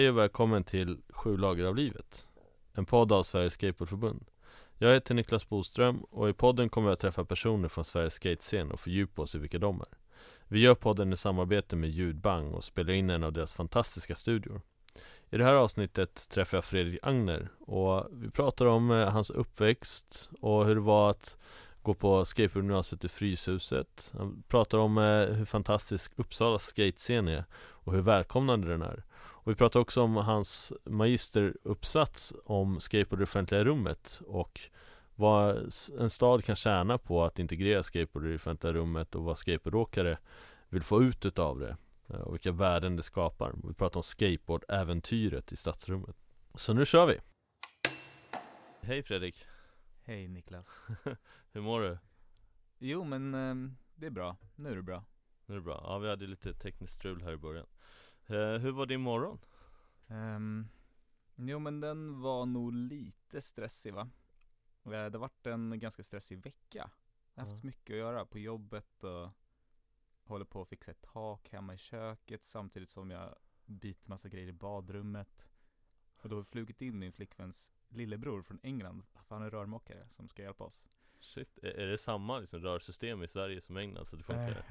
Hej och välkommen till Sju lager av livet. En podd av Sveriges Skateboardförbund. Jag heter Niklas Boström och i podden kommer jag att träffa personer från Sveriges skatescen och fördjupa oss i vilka de är. Vi gör podden i samarbete med Ljudbang och spelar in en av deras fantastiska studior. I det här avsnittet träffar jag Fredrik Agner och vi pratar om eh, hans uppväxt och hur det var att gå på skateboardgymnasiet i Fryshuset. Han pratar om eh, hur fantastisk Uppsalas skatescen är och hur välkomnande den är och vi pratar också om hans magisteruppsats om skateboard i det offentliga rummet och vad en stad kan tjäna på att integrera skateboard i det offentliga rummet och vad skateboardåkare vill få ut utav det eh, och vilka värden det skapar. Vi pratar om skateboard-äventyret i stadsrummet. Så nu kör vi! Hej Fredrik! Hej Niklas Hur mår du? Jo men eh, det är bra, nu är det bra Nu är det bra. Ja vi hade lite tekniskt strul här i början Hur var din morgon? um, Jo men den var nog lite stressig va? Eh, Det har varit en ganska stressig vecka Jag har haft Ja. mycket att göra på jobbet och håller på att fixa ett tak hemma i köket samtidigt som jag byter massa grejer i badrummet Och då har flugit in min flickväns lillebror från England, för han är rörmokare som ska hjälpa oss Shit, är, är det samma liksom, rörsystem i Sverige som England så det funkar?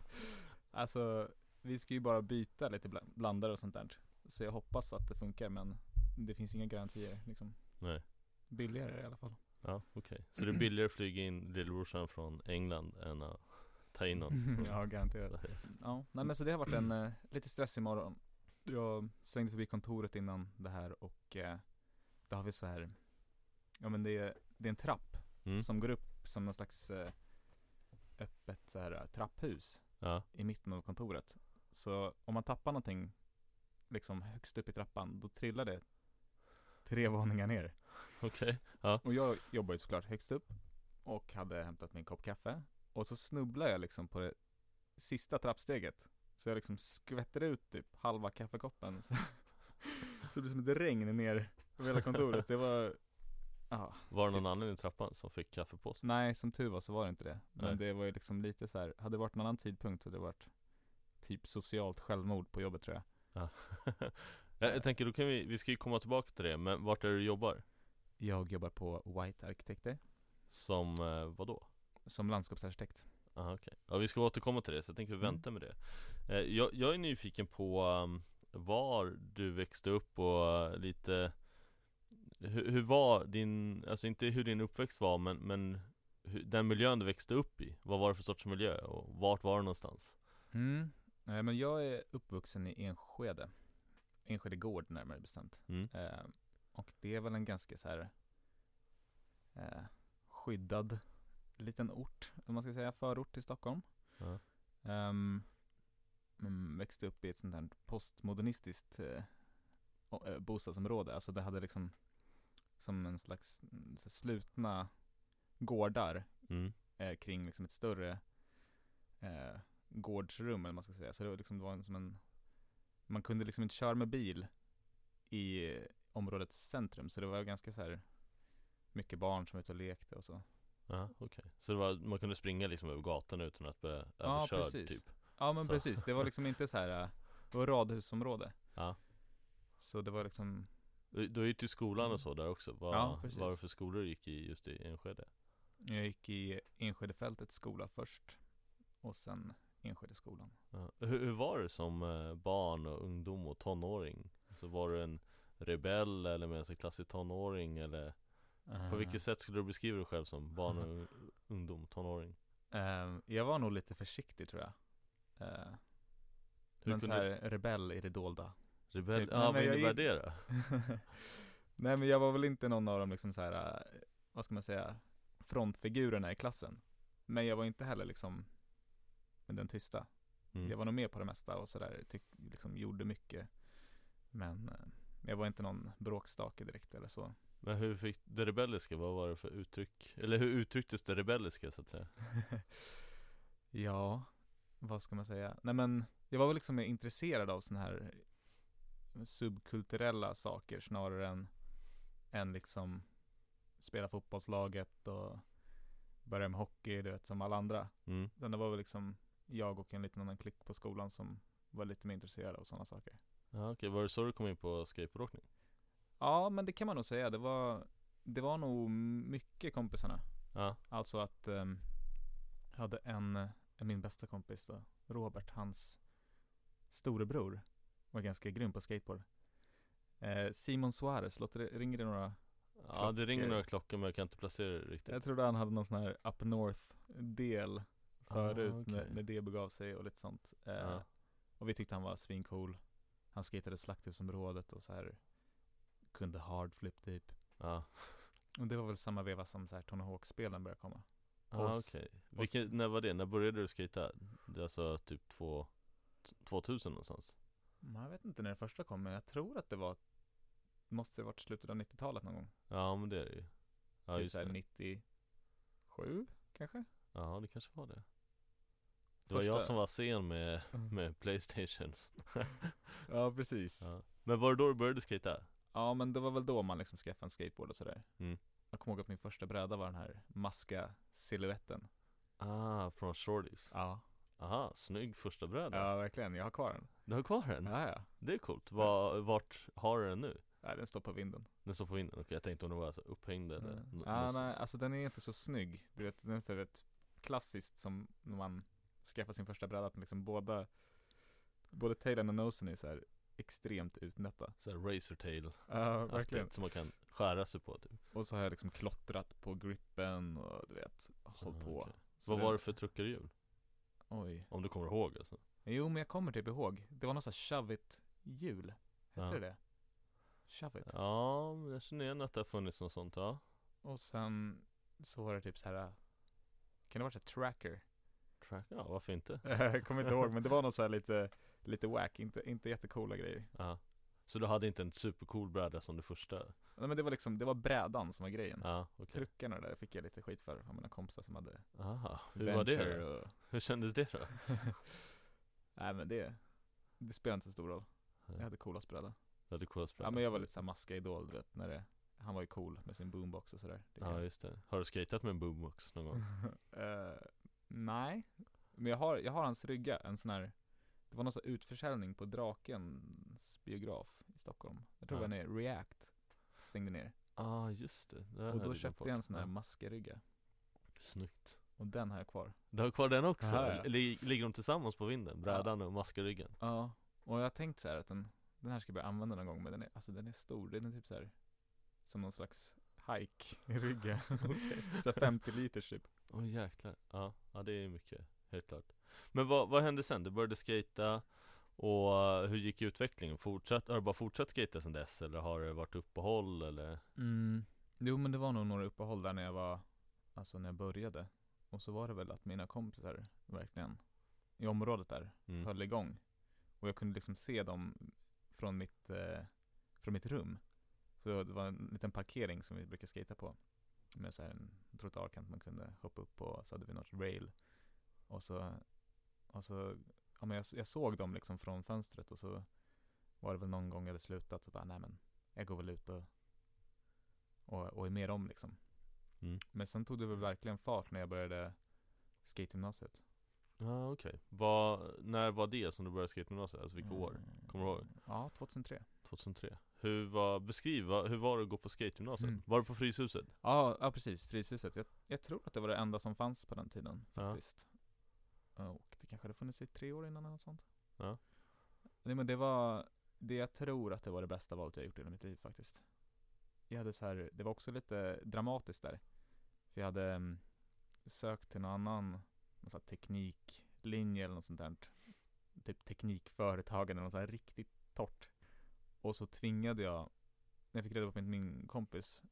alltså, vi ska ju bara byta lite bla- blandare och sånt där. Så jag hoppas att det funkar men det finns inga garantier liksom. Nej Billigare i alla fall. Ja, okej. Så det är billigare att flyga in lillebrorsan från England än att ta in någon ja, garanterat. Ja, nej men så det har varit en eh, lite stressig morgon. Jag svängde förbi kontoret innan det här och eh, där har vi så här Ja men det är, det är en trapp Mm. som går upp som någon slags eh, öppet så här trapphus Ja, i mitten av kontoret. Så om man tappar någonting liksom högst upp i trappan, då trillar det tre våningar ner. okej. Och jag jobbar ju såklart högst upp och hade hämtat min kopp kaffe. Och så snubblar jag liksom på det sista trappsteget. Så jag liksom skvätter ut typ halva kaffekoppen. Så, så det blir som ett regn ner över hela kontoret. Det var, ja. Var det någon Typ. annan i trappan som fick kaffe på sig? Nej, som tur var så var det inte det. Men Nej. det var ju liksom lite så här. hade det varit en annan tidpunkt så hade det varit typ socialt självmord på jobbet tror jag. jag, jag tänker, då kan vi, vi ska ju komma tillbaka till det, men vart är det du jobbar? Jag jobbar på White Arkitekter Som, eh, vadå? som landskapsarkitekt. Aha, okej. Ja, vi ska återkomma till det, så jag tänker vi Mm. vänta med det. Eh, jag, jag är nyfiken på um, var du växte upp och uh, lite hur, hur var din, alltså inte hur din uppväxt var, men, men hur, den miljön du växte upp i, vad var det för sorts miljö och vart var du någonstans? Mm. Nej, men jag är uppvuxen i Enskede. Enskede gård närmare bestämt. Mm. Eh, och det är väl en ganska så här eh, skyddad liten ort, om man ska säga, förort till Stockholm. Ja. Ehm, mm, växte upp i ett sånt här postmodernistiskt eh, eh, bostadsområde. Alltså det hade liksom som en slags mm, slutna gårdar Mm. eh, kring liksom ett större eh, gårdsrum eller man ska säga. Så det var liksom det var som en Man kunde liksom inte köra med bil i eh, områdets centrum. Så det var ganska så här mycket barn som var ute och lekte och så. Ja, okej. Så det var, man kunde springa liksom över gatan utan att bli Ja, överkörd precis. typ? Ja men Så. precis, det var liksom inte så här Det var radhusområde. Ja. Så det var liksom Du gick till skolan och så där också? Vad, Ja, precis. vad var det för skolor du gick i just i Enskede? Jag gick i Enskedefältets skola först. Och sen Enskedeskolan. Ja. Hur, hur var det som eh, barn och ungdom och tonåring? Så var du en rebell eller klassisk tonåring eller på vilket sätt skulle du beskriva dig själv som barn och ung- ungdom, tonåring? Ehm, jag var nog lite försiktig tror jag. Eh, Hur men så kunde- här rebell i det dolda. Rebell? typ, Ja, nej, vad men jag innebär gick- det då? Nej men jag var väl inte någon av de liksom så här, eh, vad ska man säga, frontfigurerna i klassen. Men jag var inte heller liksom den tysta. Mm. Jag var nog med på det mesta och sådär, liksom gjorde mycket. Men, eh, jag var inte någon bråkstake direkt eller så. Men hur fick det rebelliska, vad var det för uttryck? Eller hur uttrycktes det rebelliska så att säga? ja, vad ska man säga? Nej men, jag var väl liksom intresserad av sådana här subkulturella saker snarare än, än liksom spela fotbollslaget och börja med hockey, du vet, som alla andra. Mm. Utan det var väl liksom jag och en liten annan klick på skolan som var lite mer intresserade av sådana saker. Ja, okej, var det så du kom in på skateboardåkning? Ja, men det kan man nog säga. Det var, det var nog mycket kompisarna. Ja, Alltså att um, jag hade en, min bästa kompis då, Robert, hans storebror var ganska grym på skateboard. Eh, Simon Suarez, låter det, ringer det några? ja det ringer Klockor. några klockor men jag kan inte placera det riktigt Jag trodde han hade någon sån här up north del förut Ah, okej. när, när det begav sig och lite sånt. Eh, Ja. Och vi tyckte han var svincool. Han skatade slakthusområdet och så här kunde hardflip typ. Ja, Och det var väl samma veva som så här Tony Hawk-spelen började komma. ah, okej Vilken, när var det? När började du skata? Det är alltså typ två, 2000 någonstans? Men jag vet inte när det första kom, men jag tror att det var Måste det varit slutet av 90-talet någon gång. Ja men det är det ju Ja typ såhär det 97 kanske? Ja det kanske var det Det var jag Första- som var sen med, Mm. med Playstation Ja precis ja. ja. Men var det då du började skata? men det var väl då man liksom skaffade en skateboard och sådär. Mm. Jag kommer ihåg att min första bräda var den här maska siluetten. Ah, från Shorties Ja. Aha, snygg första bräda Ja verkligen, jag har kvar den. Du har kvar den? Ja ja. Det är coolt, Var, vart har du den nu? Nej, den står på vinden. Den står på vinden, okej jag tänkte om den var så upphängd eller Mm. Ja, något nej, alltså den är inte så snygg. Du vet, den är så rätt klassiskt som när man skaffar sin första bräda, att liksom båda, både tailen och nosen är så här extremt utnötta. så här razortail Ja, aktigt som man kan skära sig på typ Och så har jag liksom klottrat på grippen och du vet, hållit Ah, på. Så Vad var det för truckerhjul? Oj. Om du kommer ihåg alltså? Jo, men jag kommer typ ihåg. Det var något sånt här shove it hjul. Hette Ja. det det? Shove it. Ja, jag känner igen att det har funnits något sånt ja Och sen så var det typ så här. Kan det vara så här tracker? Track, ja varför inte? jag kommer inte ihåg, men det var något så här lite, lite wack, inte, inte jättecoola grejer. Ja Så du hade inte en supercool bräda som det första? Nej men det var liksom, det var brädan som var grejen. Ja, okej Truckarna där fick jag lite skit för av mina kompisar som hade Aha, hur var det då? och, Hur kändes det då? Nej men det, det spelar inte så stor roll. Jag hade coolast bräda. Du hade coola Ja men jag var lite såhär maska idol du vet, när det, han var ju cool med sin boombox och sådär. Ja kan- just det, har du skatat med en boombox någon gång? Eh, nej, men jag har, jag har hans rygga, en sån här Det var någon sån här utförsäljning på Drakens biograf i Stockholm. Jag tror Ja. den är React stängde ner. Ja ah, just det, det Och då köpte jag en sån här Ja, maskerygga. Snyggt Och den har jag kvar. Du har kvar den också? Ja, ja. Lig- Ligger de tillsammans på vinden? Brädan och maskaryggen? Ja, och jag har tänkt så här att den, den här ska jag börja använda någon gång, men den är, alltså den är stor. Den är typ så här som någon slags hike i ryggen. så här 50 liters typ. Åh jäklar, ja, ja det är mycket, helt klart Men vad, vad hände sen? Du började skata och eh, hur gick utvecklingen? Fortsatt, har du bara fortsatt skata sen dess eller har det varit uppehåll eller? Mm. Jo men det var nog några uppehåll där när jag var, alltså när jag började. Och så var det väl att mina kompisar verkligen i området där Mm. höll igång. Och jag kunde liksom se dem från mitt, eh, från mitt rum. Så det var en liten parkering som vi brukar skata på. Med så här en trottoarkant man kunde hoppa upp på, så hade vi något rail. Och så, och så ja men jag, jag såg dem liksom från fönstret och så var det väl någon gång jag hade slutat så bara, nej men jag går väl ut och, och, och är med dem liksom. Mm. Men sen tog det väl verkligen fart när jag började skategymnasiet. Ja okej, Vad- när var det som du började skata gymnasiet? Alltså vilka år? Kommer du ihåg? Ja, 2003. 2003? Hur var, beskriv, hur var det att gå på skategymnasiet? Mm. Var det på Fryshuset? Ja, ja precis. Fryshuset. Jag, jag tror att det var det enda som fanns på den tiden Ja. faktiskt. Och det kanske hade funnits i tre år innan eller något sånt. Ja. Nej men det var, det jag tror att det var det bästa valet jag gjort i mitt liv faktiskt. Jag hade så här, det var också lite dramatiskt där. För jag hade mm, sökt till någon annan, någon sån här tekniklinje eller något sånt där. Typ teknikföretagande, något så här riktigt torrt. Och så tvingade jag, när jag fick reda på att min, kompis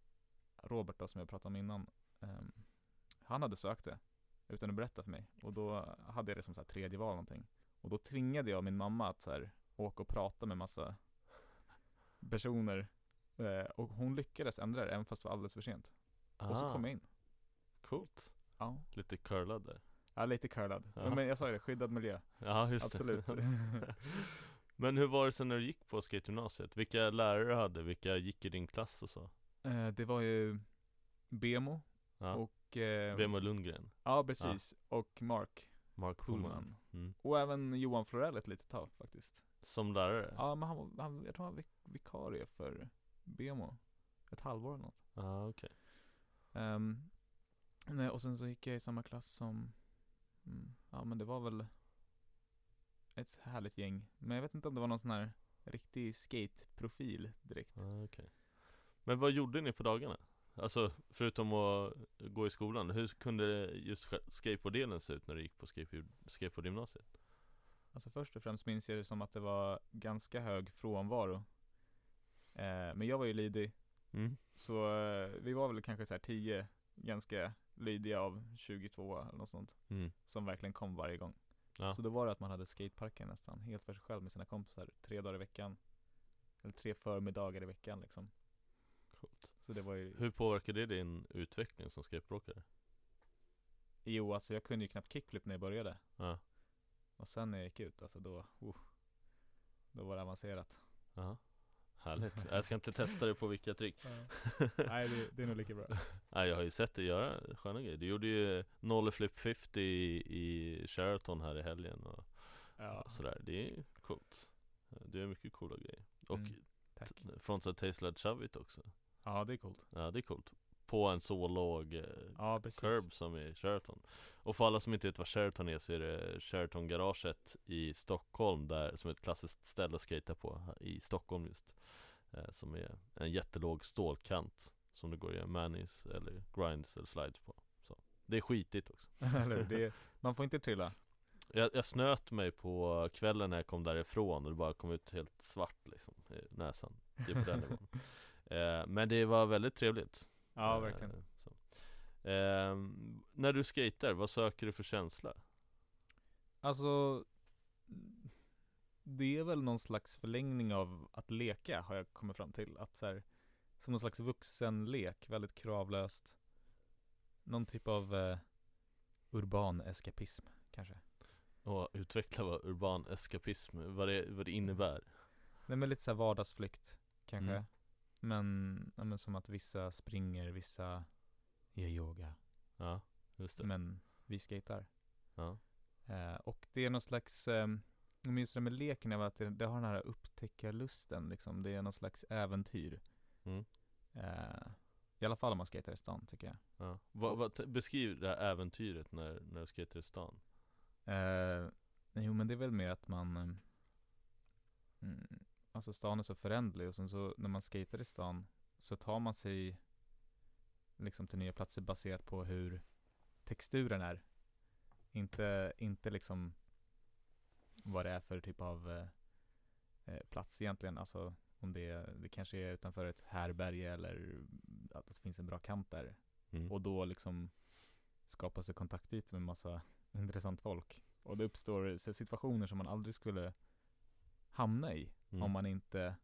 Robert då, som jag pratade om innan. ehm, han hade sökt det. Utan att berätta för mig. Och då hade jag det som så här tredje val någonting. Och då tvingade jag min mamma att så här, åka och prata med massa personer eh, och hon lyckades ändra det även fast det var alldeles för sent. Och så Ah, kom jag in. Coolt. Ja, Lite curlad där. ja lite curlad. Ja. Men jag sa ju det, skyddad miljö. Ja, just Absolut. Men hur var det sen när du gick på skategymnasiet? Vilka lärare du hade? Vilka gick i din klass och så? Eh, det var ju Bemo Ja. och eh, Bemo Lundgren, Ja precis, och Mark Mark Pullman. Mm. Och även Johan Florell ett litet tag faktiskt. Som lärare? Ja men han, var- han jag tror han var vik- vikarie för Bemo. Ett halvår eller något. ah, okej. Ehm, nej, och sen så gick jag i samma klass som, mm, ja men det var väl ett härligt gäng. Men jag vet inte om det var någon sån här riktig skateprofil direkt. Ah, okej. Men vad gjorde ni på dagarna? Alltså, förutom att gå i skolan, hur kunde just skateboarddelen se ut när du gick på skateboard- skateboardgymnasiet? Alltså först och främst minns jag det som att det var ganska hög frånvaro. Eh, men jag var ju lydig, Mm. så eh, vi var väl kanske så här 10 ganska lydiga av 22 eller något sånt. Mm. Som verkligen kom varje gång. Ja. Så då var det att man hade skateparken nästan helt för sig själv med sina kompisar tre dagar i veckan. Eller tre förmiddagar i veckan liksom. Coolt. Så det var ju, Hur påverkade det din utveckling som skateboardåkare? jo alltså jag kunde ju knappt kickflip när jag började. Ja. Och sen när jag gick ut, alltså då, uh, då var det avancerat. Ja. Härligt. Jag ska inte testa det på vilka trick. Nej det, det är nog lika bra. Nej, jag har ju sett dig göra sköna grejer. Du gjorde ju nolle flip 50 i, i Sheraton här i helgen och Ja, sådär. Det är coolt. Du gör mycket coola grejer. Och Mm, frontside tastelad shovit också. Ja det är coolt. Ja, det är coolt. På en så låg eh, Ja curb som i Sheraton. Och för alla som inte vet vad Sheraton är så är det Sheraton-garaget i Stockholm där, som är ett klassiskt ställe att skata på i Stockholm just. Eh, som är en jättelåg stålkant som det går göra manis eller grinds eller slides på. Så. Det är skitigt också. Eller det är, man får inte trilla. Jag, jag snöt mig på kvällen när jag kom därifrån och det bara kom ut helt svart liksom i näsan. Typ den nivån. eh, men det var väldigt trevligt. Ja Eh, verkligen. så. Ehm, när du skater, vad söker du för känsla? Alltså Det är väl någon slags förlängning av att leka har jag kommit fram till. Att så här, Som någon slags vuxenlek, väldigt kravlöst. Någon typ av eh, urban eskapism kanske. Och utveckla vad urban eskapism, vad det, vad det innebär Nej men lite så här vardagsflykt kanske. Mm. Men, ja, men som att vissa springer, vissa gör yoga. Ja, just det Men vi skater. ja. Eh, och det är någon slags, eh, jag minns det med leken, är väl att det, det har den här upptäckarlusten liksom. Det är någon slags äventyr. Mm. Eh, I alla fall om man skater i stan tycker jag. ja. Vad, vad, t- beskriv det här äventyret när, när du skater i stan Eh, jo men det är väl mer att man eh, mm, Alltså stan är så föränderlig och sen så när man skater i stan Så tar man sig Liksom till nya platser baserat på hur Texturen är Inte, inte liksom Vad det är för typ av eh, eh, Plats egentligen Alltså om det, det kanske är utanför ett härberge eller att det finns en bra kant där mm. och då liksom skapas det kontaktytor med massa intressant folk. Och det uppstår situationer som man aldrig skulle hamna i Mm. om man inte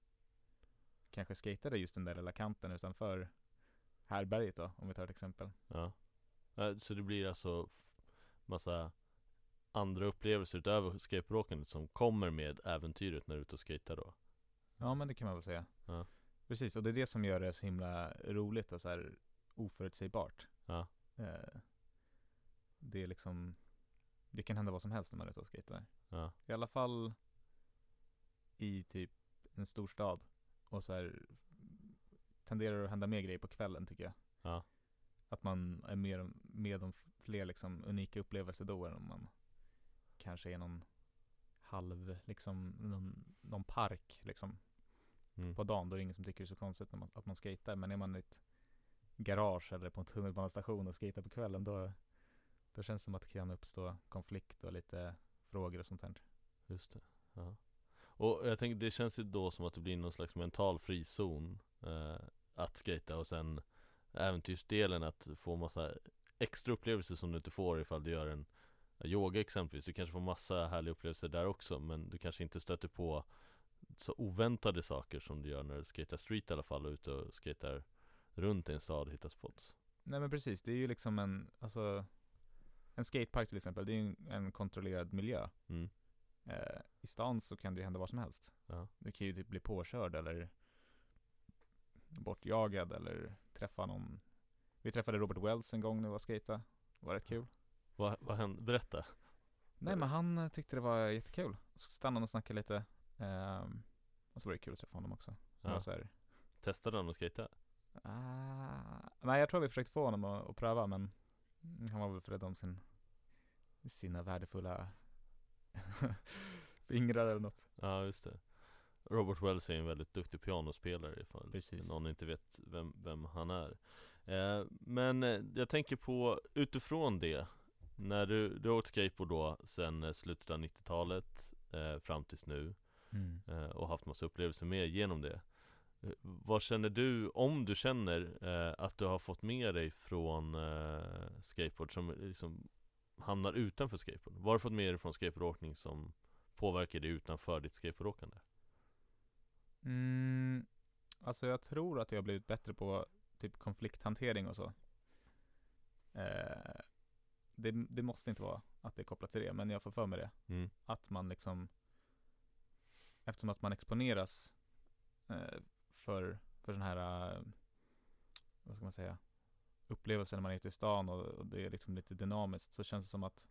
kanske skatade just den där lilla kanten utanför härberget då, om vi tar ett exempel. Ja. Så det blir alltså massa andra upplevelser utöver skateboardåkandet som kommer med äventyret när du är ute och skater då Ja men det kan man väl säga. Ja. Precis, och det är det som gör det så himla roligt och så här oförutsägbart. Ja, Eh, det är liksom, det kan hända vad som helst när man är ute och skater. ja, I alla fall i typ en stor stad. Och så här tenderar det att hända mer grejer på kvällen tycker jag. ja, Att man är mer med om fler liksom unika upplevelser då än om man kanske är någon halv, liksom någon, någon park liksom mm. på dagen. Då är det ingen som tycker det är så konstigt när man, att man skejtar. Men är man i ett garage eller på en tunnelbanestation och skejtar på kvällen då, då känns det som att det kan uppstå konflikt och lite frågor och sånt här. Just det, ja Och jag tänker, det känns ju då som att det blir någon slags mental frizon eh, Att skata och sen äventyrsdelen att få massa extra upplevelser som du inte får ifall du gör en yoga exempelvis Du kanske får massa härliga upplevelser där också men du kanske inte stöter på så oväntade saker som du gör när du skater street i alla fall och ute och skater runt i en stad och hittar spots. Nej men precis, det är ju liksom en, alltså En skatepark till exempel, det är ju en, en kontrollerad miljö Mm. Eh, I stan så kan det ju hända vad som helst Ja. Du kan ju typ bli påkörd eller Bortjagad eller träffa någon Vi träffade Robert Wells en gång när vi var skejta Det var rätt kul Vad, vad hände? Berätta. Nej men han eh, tyckte det var jättekul Så stannade och snackade lite ehm, Och så var det kul att träffa honom också Ja. så här, Testade han att skata? ah, Nej jag tror vi försökte få honom att, att pröva men Han var väl för rädd om sin Sina värdefulla Fingrar eller något Ja, just det. Robert Wells är en väldigt duktig pianospelare ifall Precis. någon inte vet vem, vem han är. Eh, men eh, jag tänker på utifrån det, när du, du har åkt skateboard då sen eh, slutet av 90-talet eh, fram tills nu mm. eh, och haft massa upplevelser med genom det. Eh, vad känner du, om du känner eh, att du har fått med dig från eh, skateboard som liksom hamnar utanför skateboard? Vad har du fått med dig från skateboardåkning som påverkar dig utanför ditt skateboardåkande? Mm, alltså jag tror att jag har blivit bättre på typ konflikthantering och så. Eh, det, det måste inte vara att det är kopplat till det, men jag får för mig det. Mm. Att man liksom, eftersom att man exponeras eh, för, för sådana här, eh, vad ska man säga, upplevelser när man är ute i stan och, och det är liksom lite dynamiskt, så känns det som att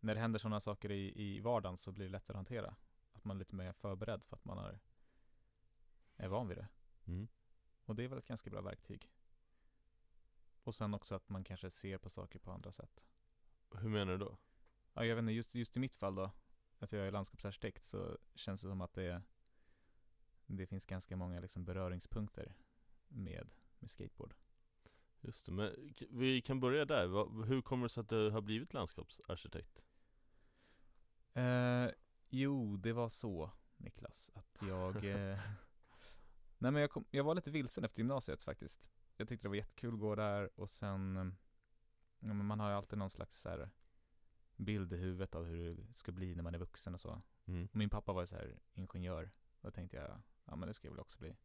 när det händer sådana saker i, i vardagen så blir det lättare att hantera. Att man är lite mer förberedd för att man är, är van vid det. Mm. Och det är väl ett ganska bra verktyg. Och sen också att man kanske ser på saker på andra sätt. Hur menar du då? Ja, jag vet inte, just, just i mitt fall då, att jag är landskapsarkitekt så känns det som att det, det finns ganska många liksom beröringspunkter med, med skateboard. Just det, men vi kan börja där. Hur kommer det sig att du har blivit landskapsarkitekt? Eh, jo, det var så Niklas, att jag eh, Nej men jag, kom, jag var lite vilsen efter gymnasiet faktiskt Jag tyckte det var jättekul att gå där och sen ja, men Man har ju alltid någon slags så här bild i huvudet av hur det ska bli när man är vuxen och så Mm. och Min pappa var så här ingenjör och då tänkte jag, ja men det ska jag väl också bli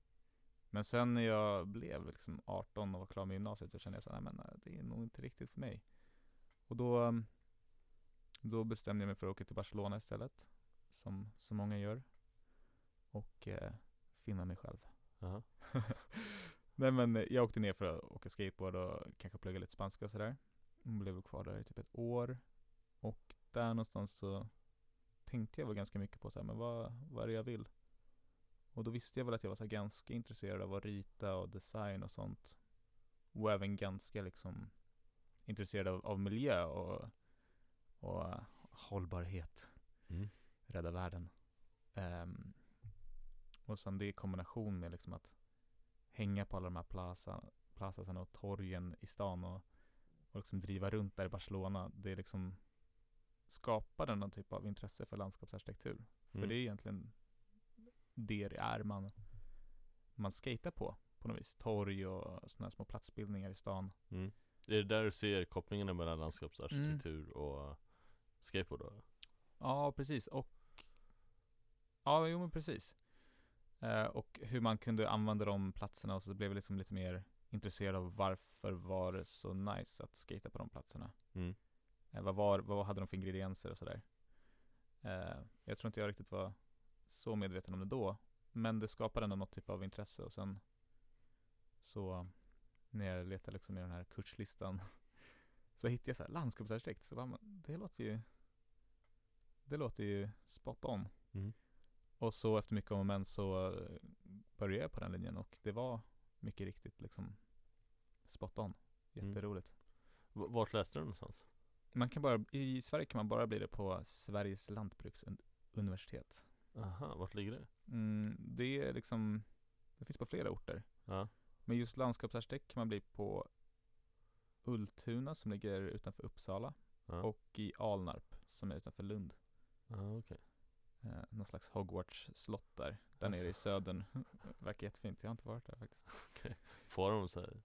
Men sen när jag blev liksom 18 och var klar med gymnasiet så kände jag så här, nej men eh, det är nog inte riktigt för mig Och då eh, Då bestämde jag mig för att åka till Barcelona istället Som så många gör Och eh, finna mig själv Jaha. Nej men eh, jag åkte ner för att åka skateboard och kanske plugga lite spanska och sådär Och Blev kvar där i typ ett år Och där någonstans så Tänkte jag väl ganska mycket på så här, men vad, vad är det jag vill? Och då visste jag väl att jag var så ganska intresserad av att rita och design och sånt Och även ganska liksom Intresserad av, av miljö och, och hållbarhet Mm. rädda världen. Ehm, och sen det i kombination med liksom att hänga på alla de här plaza, plazasarna och torgen i stan och, och liksom driva runt där i Barcelona. Det liksom skapar någon typ av intresse för landskapsarkitektur. För Mm. det är egentligen det det är man, man skater på, på något vis. Torg och sådana små platsbildningar i stan. Mm. Är det där du ser kopplingarna mellan landskapsarkitektur Mm. och skateboard då? Ja, precis. Och Ja, jo men precis. Eh, och hur man kunde använda de platserna och så blev jag liksom lite mer intresserad av varför var det så nice att skata på de platserna. Mm. Eh, vad, var, vad hade de för ingredienser och sådär. Eh, jag tror inte jag riktigt var så medveten om det då. Men det skapade ändå något typ av intresse och sen så när jag letade liksom i den här kurslistan så hittade jag så här landskapsarkitekt. Så bara, det låter ju det låter ju spot on. Mm. Och så efter mycket om och men så eh, började jag på den linjen och det var mycket riktigt liksom spot on. Mm. Jätteroligt. V- Vart läste du någonstans? Man kan bara, i Sverige kan man bara bli det på Sveriges lantbruksuniversitet. Aha, vart ligger det? Mm, det är liksom, det finns på flera orter. Ja, Men just landskapsarkitekt kan man bli på Ultuna som ligger utanför Uppsala ja. och i Alnarp som är utanför Lund. ja okej Eh, någon slags Hogwarts slott där, där Alltså. nere i södern. Verkar jättefint, jag har inte varit där faktiskt. Får de så här,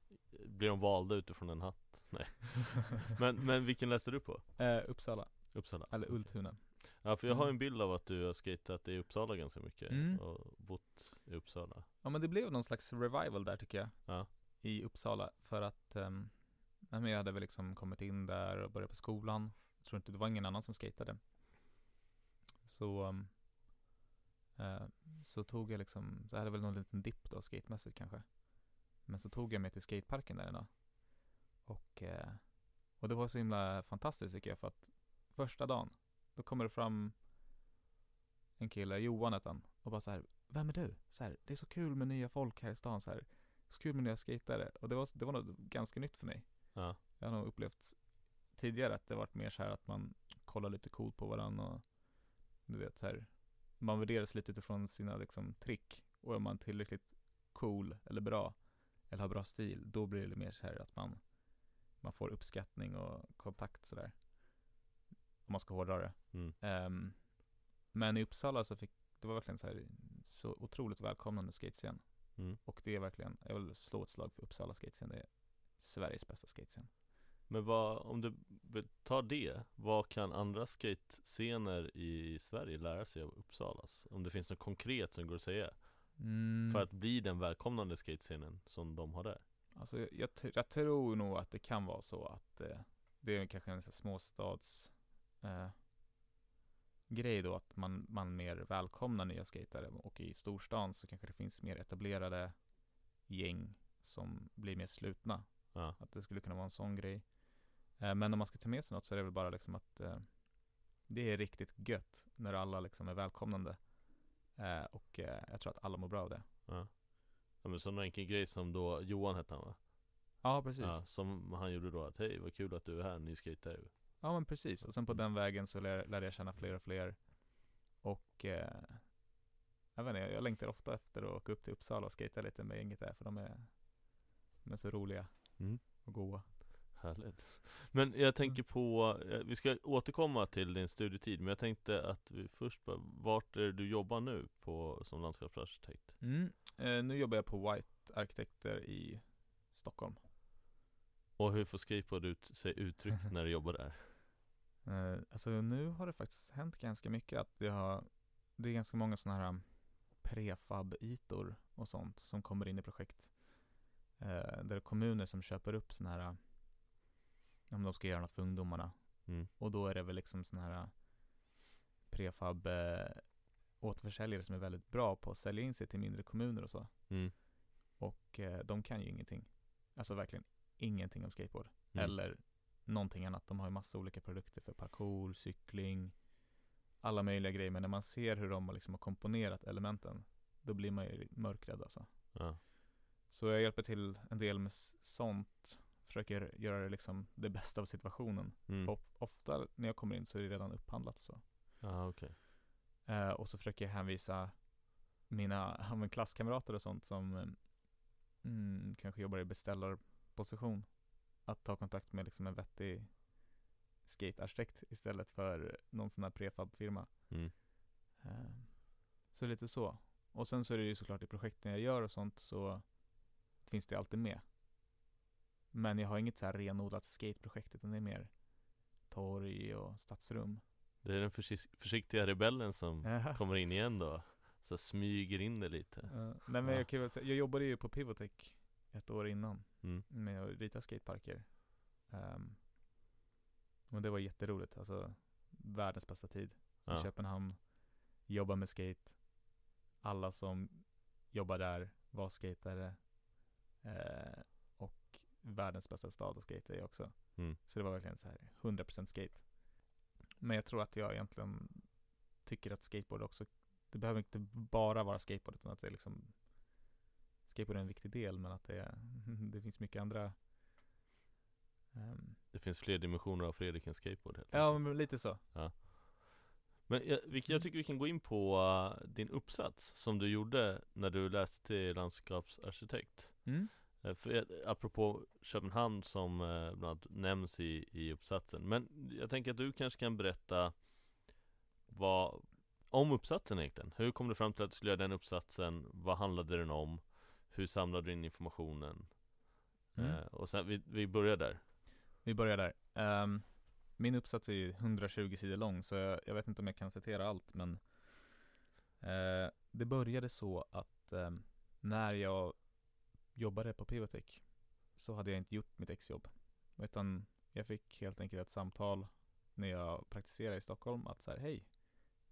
blir de valda utifrån en hatt? Nej men, men vilken läste du på? Eh, Uppsala, Uppsala? eller. Ultuna. Ja för jag har Mm. en bild av att du har skatat i Uppsala ganska mycket Mm. och i Uppsala? Ja men det blev någon slags revival där tycker jag. Ja. I Uppsala. För att, um, jag hade väl liksom kommit in där och börjat på skolan. Jag tror inte, det var ingen annan som skatade. Så, um, eh, så tog jag liksom, så jag hade väl någon liten dipp då skatemässigt kanske. Men så tog jag mig till skateparken där en dag. Och, eh, och det var så himla fantastiskt tycker jag för att första dagen, då kommer det fram en kille, Johan hette han, och bara så här, vem är du? Så här, det är så kul med nya folk här i stan så här. Så kul med nya skatare. Och det var, det var nog ganska nytt för mig. Ja. Jag har nog upplevt tidigare att det varit mer så här att man kollar lite coolt på varandra och du vet så här. Man värderas lite utifrån sina liksom trick. Och är man tillräckligt cool eller bra eller har bra stil, då blir det mer så här att man man får uppskattning och kontakt sådär. Om man ska hårdra det. Mm. Um, men i Uppsala så fick, det var verkligen så här så otroligt välkomnande skatescen. Mm. Och det är verkligen, jag vill slå ett slag för Uppsala skatescen. Det är Sveriges bästa skatescen. Men vad, om du tar det, vad kan andra skatescener i Sverige lära sig av Uppsalas? Om det finns något konkret som går att säga Mm. För att bli den välkomnande skatescenen som de har där Alltså jag, jag, jag tror nog att det kan vara så att eh, det är kanske en sån småstads eh, grej då att man, man mer välkomnar nya skatare och i storstan så kanske det finns mer etablerade gäng som blir mer slutna. Ja, Att det skulle kunna vara en sån grej. Eh, men om man ska ta med sig något så är det väl bara liksom att eh, det är riktigt gött när alla liksom är välkomnande. Eh, och eh, jag tror att alla mår bra av det. ja Ja men sån enkel grej som då, Johan hette han va? Ja, precis. Ja, som han gjorde då att hej vad kul att du är här, ny skejtare Ja men precis, och sen på den vägen så lär, lärde jag känna fler och fler Och eh, Jag vet inte, jag längtar ofta efter att åka upp till Uppsala och skejta lite med gänget där för de är De är så roliga mm. och goa Härligt Men jag tänker på, eh, vi ska återkomma till din studietid Men jag tänkte att vi först bara, vart är det du jobbar nu på, som landskapsarkitekt? mm. eh, Nu jobbar jag på White Arkitekter i Stockholm Och hur får skateboard ut, sig uttryckt när du jobbar där? Eh, Alltså nu har det faktiskt hänt ganska mycket att det har Det är ganska många sådana här um, prefab-ytor och sånt som kommer in i projekt eh, Där det är kommuner som köper upp sådana här Om de ska göra något för ungdomarna Mm. Och då är det väl liksom sådana här prefab eh, återförsäljare som är väldigt bra på att sälja in sig till mindre kommuner och så. Mm. Och eh, de kan ju ingenting. Alltså verkligen ingenting om skateboard. Mm. Eller någonting annat. De har ju massa olika produkter för parkour, cykling, alla möjliga grejer. Men när man ser hur de har liksom har komponerat elementen, då blir man ju mörkrädd alltså. Ja. Så jag hjälper till en del med sånt. Försöker göra det liksom det bästa av situationen. Mm. För of- ofta när jag kommer in så är det redan upphandlat så. Ja, okej Eh, och så försöker jag hänvisa mina klasskamrater och sånt som mm, kanske jobbar i beställarposition att ta kontakt med liksom en vettig skatearkitekt istället för någon sån här prefabfirma. mm. Eh, så lite så. Och sen så är det ju såklart i projekten jag gör och sånt så finns det alltid med. Men jag har inget så här renodlat skateprojekt utan det är mer torg och stadsrum. Det är den försi- försiktiga rebellen som kommer in igen då Så smyger in det lite Ja, nej men Ja. jag kan väl säga, jag jobbade ju på Pivotech ett år innan mm. med att rita skateparker. Um, och det var jätteroligt, alltså världens bästa tid. I ja. Köpenhamn, jobba med skate. Alla som jobbar där var skatare. Eh, och världens bästa stad att skata i också. Mm. Så det var verkligen så här 100% skate. Men jag tror att jag egentligen tycker att skateboard också, det behöver inte bara vara skateboard utan att det är liksom Skateboard är en viktig del men att det, det finns mycket andra ehm, Det finns fler dimensioner av Fredrikens skateboard helt Ja men lite så. Men jag, jag tycker vi kan gå in på uh, din uppsats som du gjorde när du läste till landskapsarkitekt Mm. Eh, För, jag- apropå Köpenhamn som eh, bland annat nämns i, i uppsatsen Men jag tänker att du kanske kan berätta vad, om uppsatsen egentligen Hur kom du fram till att du skulle göra den uppsatsen? Vad handlade den om? Hur samlade du in informationen? Mm. Eh, och sen, vi, vi börjar där Vi börjar där. Ehm, min uppsats är ju 120 sidor lång så jag, jag vet inte om jag kan citera allt men eh, Det började så att eh, när jag jobbade på Pivotech så hade jag inte gjort mitt exjobb. Utan jag fick helt enkelt ett samtal när jag praktiserade i Stockholm att så här, hej,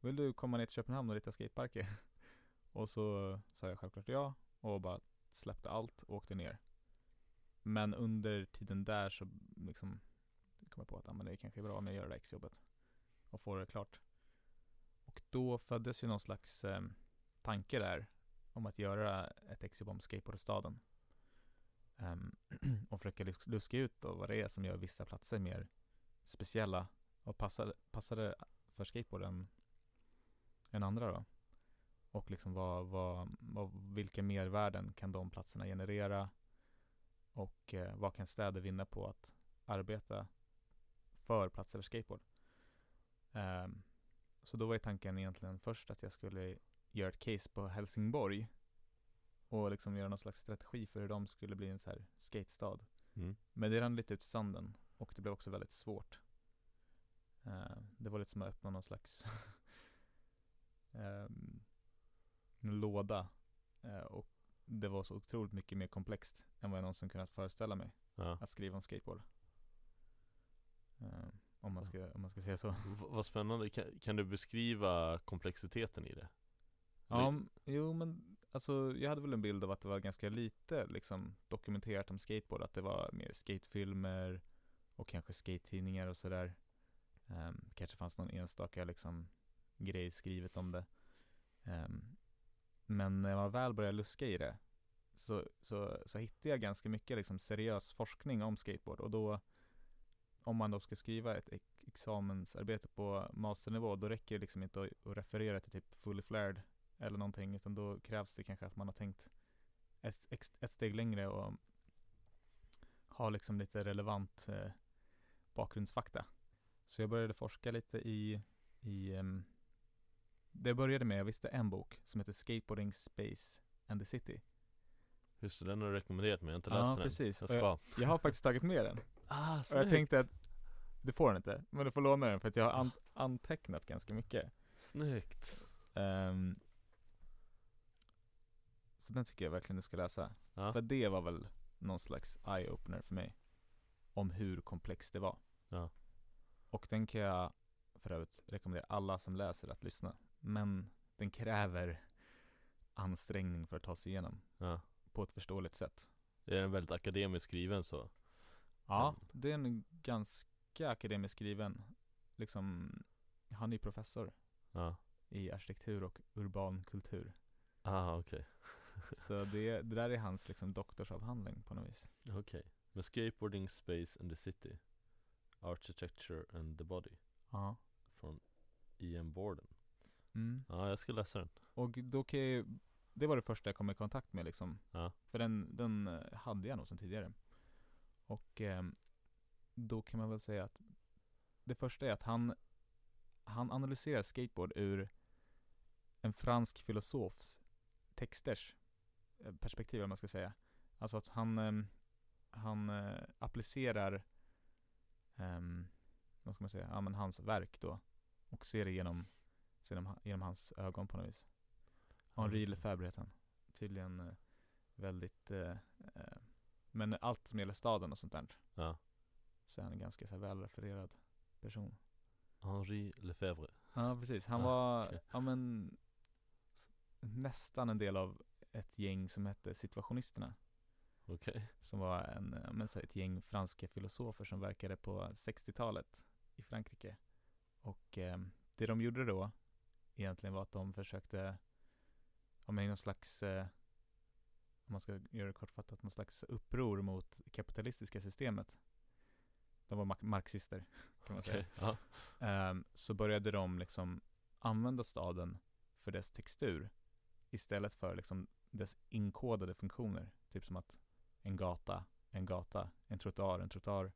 vill du komma ner till Köpenhamn och rita skateparker? och så sa jag självklart ja och bara släppte allt och åkte ner. Men under tiden där så liksom kom jag på att ah, men det kanske är bra om jag gör det där exjobbet och får det klart. Och då föddes ju någon slags eh, tanke där om att göra ett exjobb om skateboardstaden. Um, och försöka luska ut då vad det är som gör vissa platser mer speciella och passade, passade för skateboarden än andra då. Och liksom vad, vad, vad, vilka mervärden kan de platserna generera? Och eh, vad kan städer vinna på att arbeta för platser för skateboard? Um, så då var ju tanken egentligen först att jag skulle göra ett case på Helsingborg och liksom göra någon slags strategi för hur de skulle bli en så här skatestad. Mm. Men det rann lite ut i sanden och det blev också väldigt svårt. Uh, det var lite som att öppna någon slags um, låda uh, och det var så otroligt mycket mer komplext än vad jag någonsin kunnat föreställa mig Ja. att skriva om skateboard. Uh, om, man ska, om man ska säga så. V- vad spännande, kan, kan du beskriva komplexiteten i det? Ja, m- jo men alltså jag hade väl en bild av att det var ganska lite liksom dokumenterat om skateboard, att det var mer skatefilmer och kanske skate-tidningar och sådär. Um, kanske fanns någon enstaka liksom grej skrivet om det. Ehm, men när jag väl började luska i det så, så, så hittade jag ganska mycket liksom seriös forskning om skateboard och då om man då ska skriva ett examensarbete på masternivå då räcker det liksom inte att, att referera till typ fully flared eller någonting utan då krävs det kanske att man har tänkt ett, ett steg längre och har liksom lite relevant eh, bakgrundsfakta. Så jag började forska lite i, i um, det började med, jag visste en bok som heter Skateboarding Space and the City. Just det, den har du rekommenderat mig, jag har inte läst Ja, den precis. Jag Och jag, ska jag har faktiskt tagit med den. Ah, Och jag tänkte att du får den inte, men du får låna den för att jag har an- antecknat ganska mycket. Snyggt! Ehm, så den tycker jag verkligen du ska läsa. Ja, För det var väl någon slags eye-opener för mig. Om hur komplext det var. Ja. Och den kan jag för övrigt rekommendera alla som läser att lyssna. Men den kräver ansträngning för att ta sig igenom ja. på ett förståeligt sätt. Är den väldigt akademiskt skriven så? Ja, det är en ganska akademiskt skriven. Liksom, han är professor Ja, i arkitektur och urban kultur. ah okej, Så det, det där är hans liksom doktorsavhandling på något vis. okej Men skateboarding, space and the city Architecture and the body Ja. Från Ian Borden Mm. Ja, jag ska läsa den Och då kan jag, det var det första jag kom i kontakt med liksom. Ja. För den, den eh, hade jag nog sedan tidigare. Och ehm, då kan man väl säga att det första är att han, han analyserar skateboard ur en fransk filosofs texters eh, perspektiv, om man ska säga. Alltså att han, ehm, han eh, applicerar, um, vad ska man säga, ja men hans verk då. Och ser det genom, genom, genom hans ögon på något vis. Henri Lefebvre heter han. Tydligen eh, väldigt, eh, eh, men allt som gäller staden och sånt där. Ja Så är han en ganska så här, välrefererad person. Henri Lefebvre Ja precis, han Ah, var, okej. ja men nästan en del av ett gäng som hette Situationisterna. Okej Som var en, ja, men, så här, ett gäng franska filosofer som verkade på 60-talet i Frankrike. Och eh, det de gjorde då egentligen var att de försökte, ja men någon slags, eh, om man ska göra det kortfattat, någon slags uppror mot kapitalistiska systemet. De var marxister kan man säga. Ja Ehm, så började de liksom använda staden för dess textur istället för liksom dess inkodade funktioner. Typ som att en gata, en gata, en trottoar, en trottoar,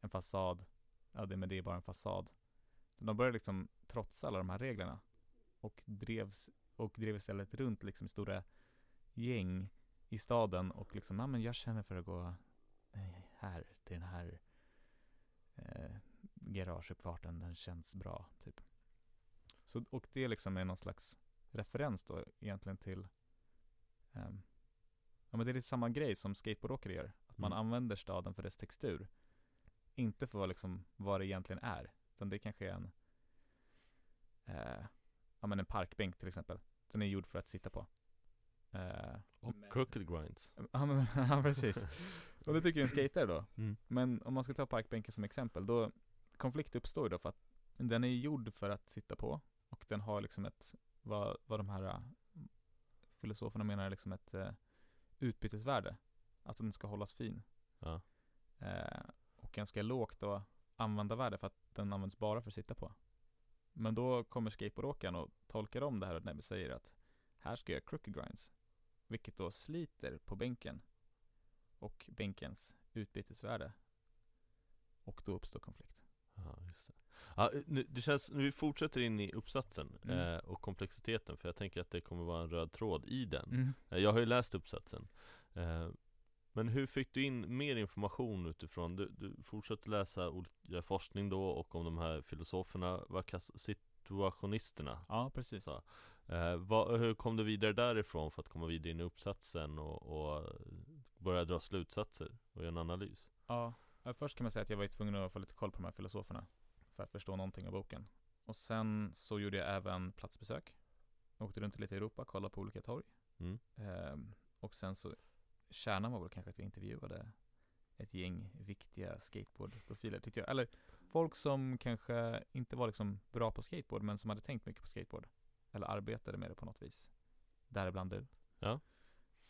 en fasad. Ja, det, men det är bara en fasad. De började liksom trotsa alla de här reglerna och drevs och drev istället runt liksom stora gäng i staden och liksom, ja men jag känner för att gå eh, här till den här eh, garageuppfarten, den känns bra, typ. Så, och det liksom är någon slags referens då egentligen till ehm, Ja men det är lite samma grej som skateboardåkare gör. Att man Mm. använder staden för dess textur. Inte för vad, liksom, vad det egentligen är. Utan det kanske är en eh, Ja men en parkbänk till exempel. Den är gjord för att sitta på. Eh, Och Men- crooked grinds Ja, men, ja precis. Och det tycker en skater då. mm. Men om man ska ta parkbänken som exempel, då konflikt uppstår då för att den är gjord för att sitta på och den har liksom ett, vad, vad de här äh, filosoferna menar är liksom ett eh, utbytesvärde. Alltså den ska hållas fin. Ja, Eh, och ganska lågt då användarvärde för att den används bara för att sitta på. Men då kommer skateboardåkaren och tolkar om det här och nej, säger att här ska jag crooked grinds. Vilket då sliter på bänken och bänkens utbytesvärde. Och då uppstår konflikt. ja just det ja, nu, det känns, nu vi fortsätter in i uppsatsen Mm. eh, och komplexiteten För jag tänker att det kommer vara en röd tråd i den Mm. Eh, Jag har ju läst uppsatsen eh, Men hur fick du in mer information utifrån? Du, du fortsatte läsa olika forskning då och om de här filosoferna, vad kallas situationisterna? Ja, precis. Så. Eh, vad, hur kom du vidare därifrån för att komma vidare in i uppsatsen och, och börja dra slutsatser och göra en analys? Ja, först kan man säga att jag var tvungen att få lite koll på de här filosoferna. För att förstå någonting av boken. Och sen så gjorde jag även platsbesök. Jag åkte runt lite i Europa, kollade på olika torg. Mm. Ehm, och sen så, kärnan var väl kanske att jag intervjuade ett gäng viktiga skateboardprofiler tyckte jag. Eller folk som kanske inte var liksom bra på skateboard men som hade tänkt mycket på skateboard. Eller arbetade med det på något vis. Däribland du. Ja.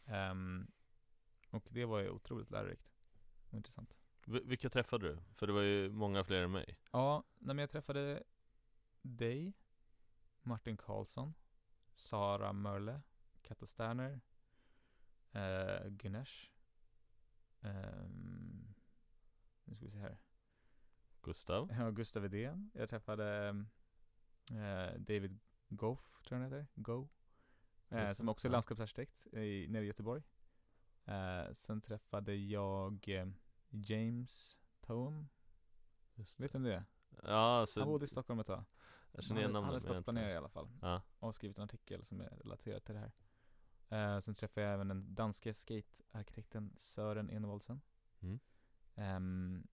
Ehm, och det var ju otroligt lärorikt och intressant. V- vilka träffade du? För det var ju många fler än mig Ja, när jag träffade dig, Martin Karlsson, Sara Mörle, Katta Sterner, eh, Gunesh, ehm, nu ska vi se här, Gustav? ja, Gustav Edén. Jag träffade eh, David Goff, tror jag han heter, Go, eh, Just som också är landskapsarkitekt i, nere i Göteborg. Eh, sen träffade jag eh, James Toem, vet du vem det är? Ja, alltså, Han bodde i Stockholm ett tag. jag känner igen han, han är namnet stadsplanerare i alla fall. Ja, Och har skrivit en artikel som är relaterad till det här. Eh, sen träffade jag även den danske skatearkitekten Sören Enevoldsen. Mm. Ehm,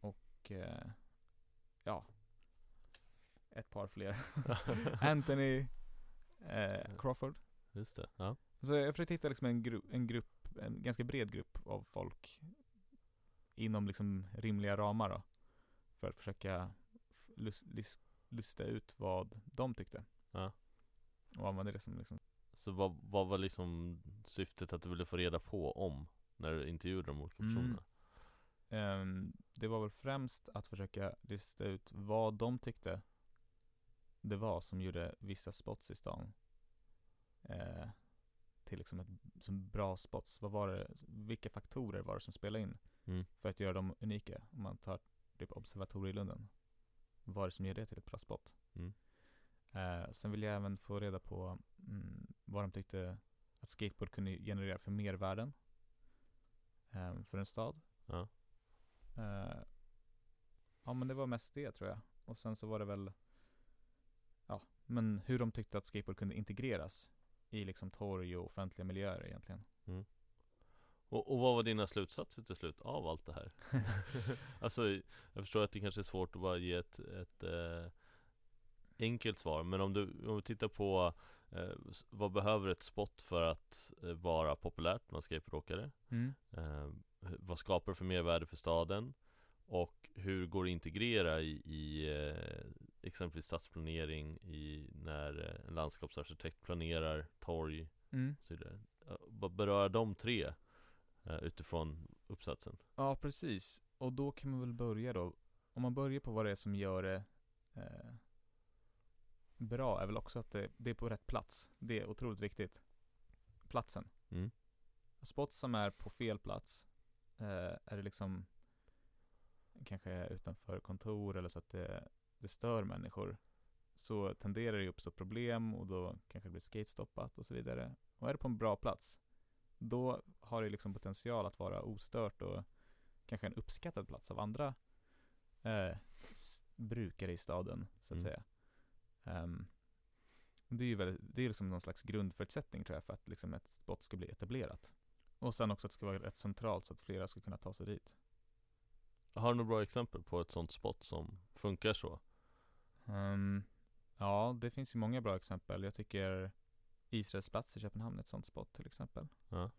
och eh, ja, ett par fler. Anthony eh, Crawford. just det, ja Så jag försökte hitta liksom en, gru- en grupp, en ganska bred grupp av folk inom liksom rimliga ramar då. För att försöka lus- lusta ut vad de tyckte. Ja. Och använda det som liksom Så vad, vad var liksom syftet att du ville få reda på om när du intervjuade de olika Mm. personerna? Ehm, det var väl främst att försöka lista ut vad de tyckte det var som gjorde vissa spots i stan eh, till liksom ett, som bra spots. Vad var det, vilka faktorer var det som spelade in Mm. för att göra dem unika? Om man tar typ Observatorielunden. Vad är det som gör det till ett bra spot? Mm. Eh, sen vill jag även få reda på mm, vad de tyckte att skateboard kunde generera för mervärden eh, för en stad. Ja. Eh, ja men det var mest det tror jag. Och sen så var det väl Ja, men hur de tyckte att skateboard kunde integreras i liksom torg och offentliga miljöer egentligen. Och, och vad var dina slutsatser till slut av allt det här? alltså, jag förstår att det kanske är svårt att bara ge ett, ett eh, enkelt svar Men om du, om du tittar på eh, vad behöver ett spot för att eh, vara populärt bland skateboardåkare? Mm. Eh, vad skapar det för mervärde för staden? Och hur går det att integrera i, i eh, exempelvis stadsplanering i när eh, en landskapsarkitekt planerar torg Mm. och så vidare? Eh, Vad berör de tre eh, utifrån uppsatsen? Ja, precis. Och då kan man väl börja då. Om man börjar på vad det är som gör det eh, bra är väl också att det, det är på rätt plats. Det är otroligt viktigt. Platsen. Mm. Spots som är på fel plats eh, är det liksom kanske utanför kontor eller så att det, det stör människor så tenderar det att uppstå problem och då kanske det blir skatestoppat och så vidare. Och är det på en bra plats då har det liksom potential att vara ostört och kanske en uppskattad plats av andra eh, brukare i staden så att Mm. säga. Ehm, Det är ju väldigt, det är liksom någon slags grundförutsättning tror jag för att liksom ett spot ska bli etablerat. Och sen också att det ska vara rätt centralt så att flera ska kunna ta sig dit. Har du några bra exempel på ett sånt spot som funkar så? Ehm, ja, det finns ju många bra exempel. Jag tycker Israels plats i Köpenhamn är ett sånt spot till exempel. Ja.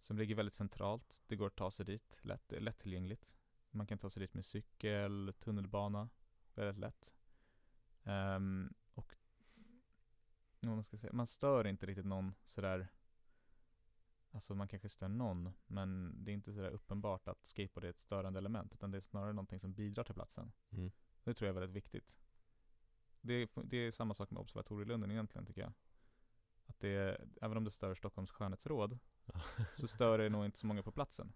Som ligger väldigt centralt. Det går att ta sig dit, lätt, lättillgängligt. Man kan ta sig dit med cykel, tunnelbana, väldigt lätt. Vad man ska säga, man stör inte riktigt någon sådär Alltså man kanske stör någon, men det är inte sådär uppenbart att skateboard är ett störande element, utan det är snarare någonting som bidrar till platsen. Mm. Det tror jag är väldigt viktigt. Det är, det är samma sak med Observatorielunden egentligen tycker jag. Att det är, även om det stör Stockholms skönhetsråd, så stör det nog inte så många på platsen.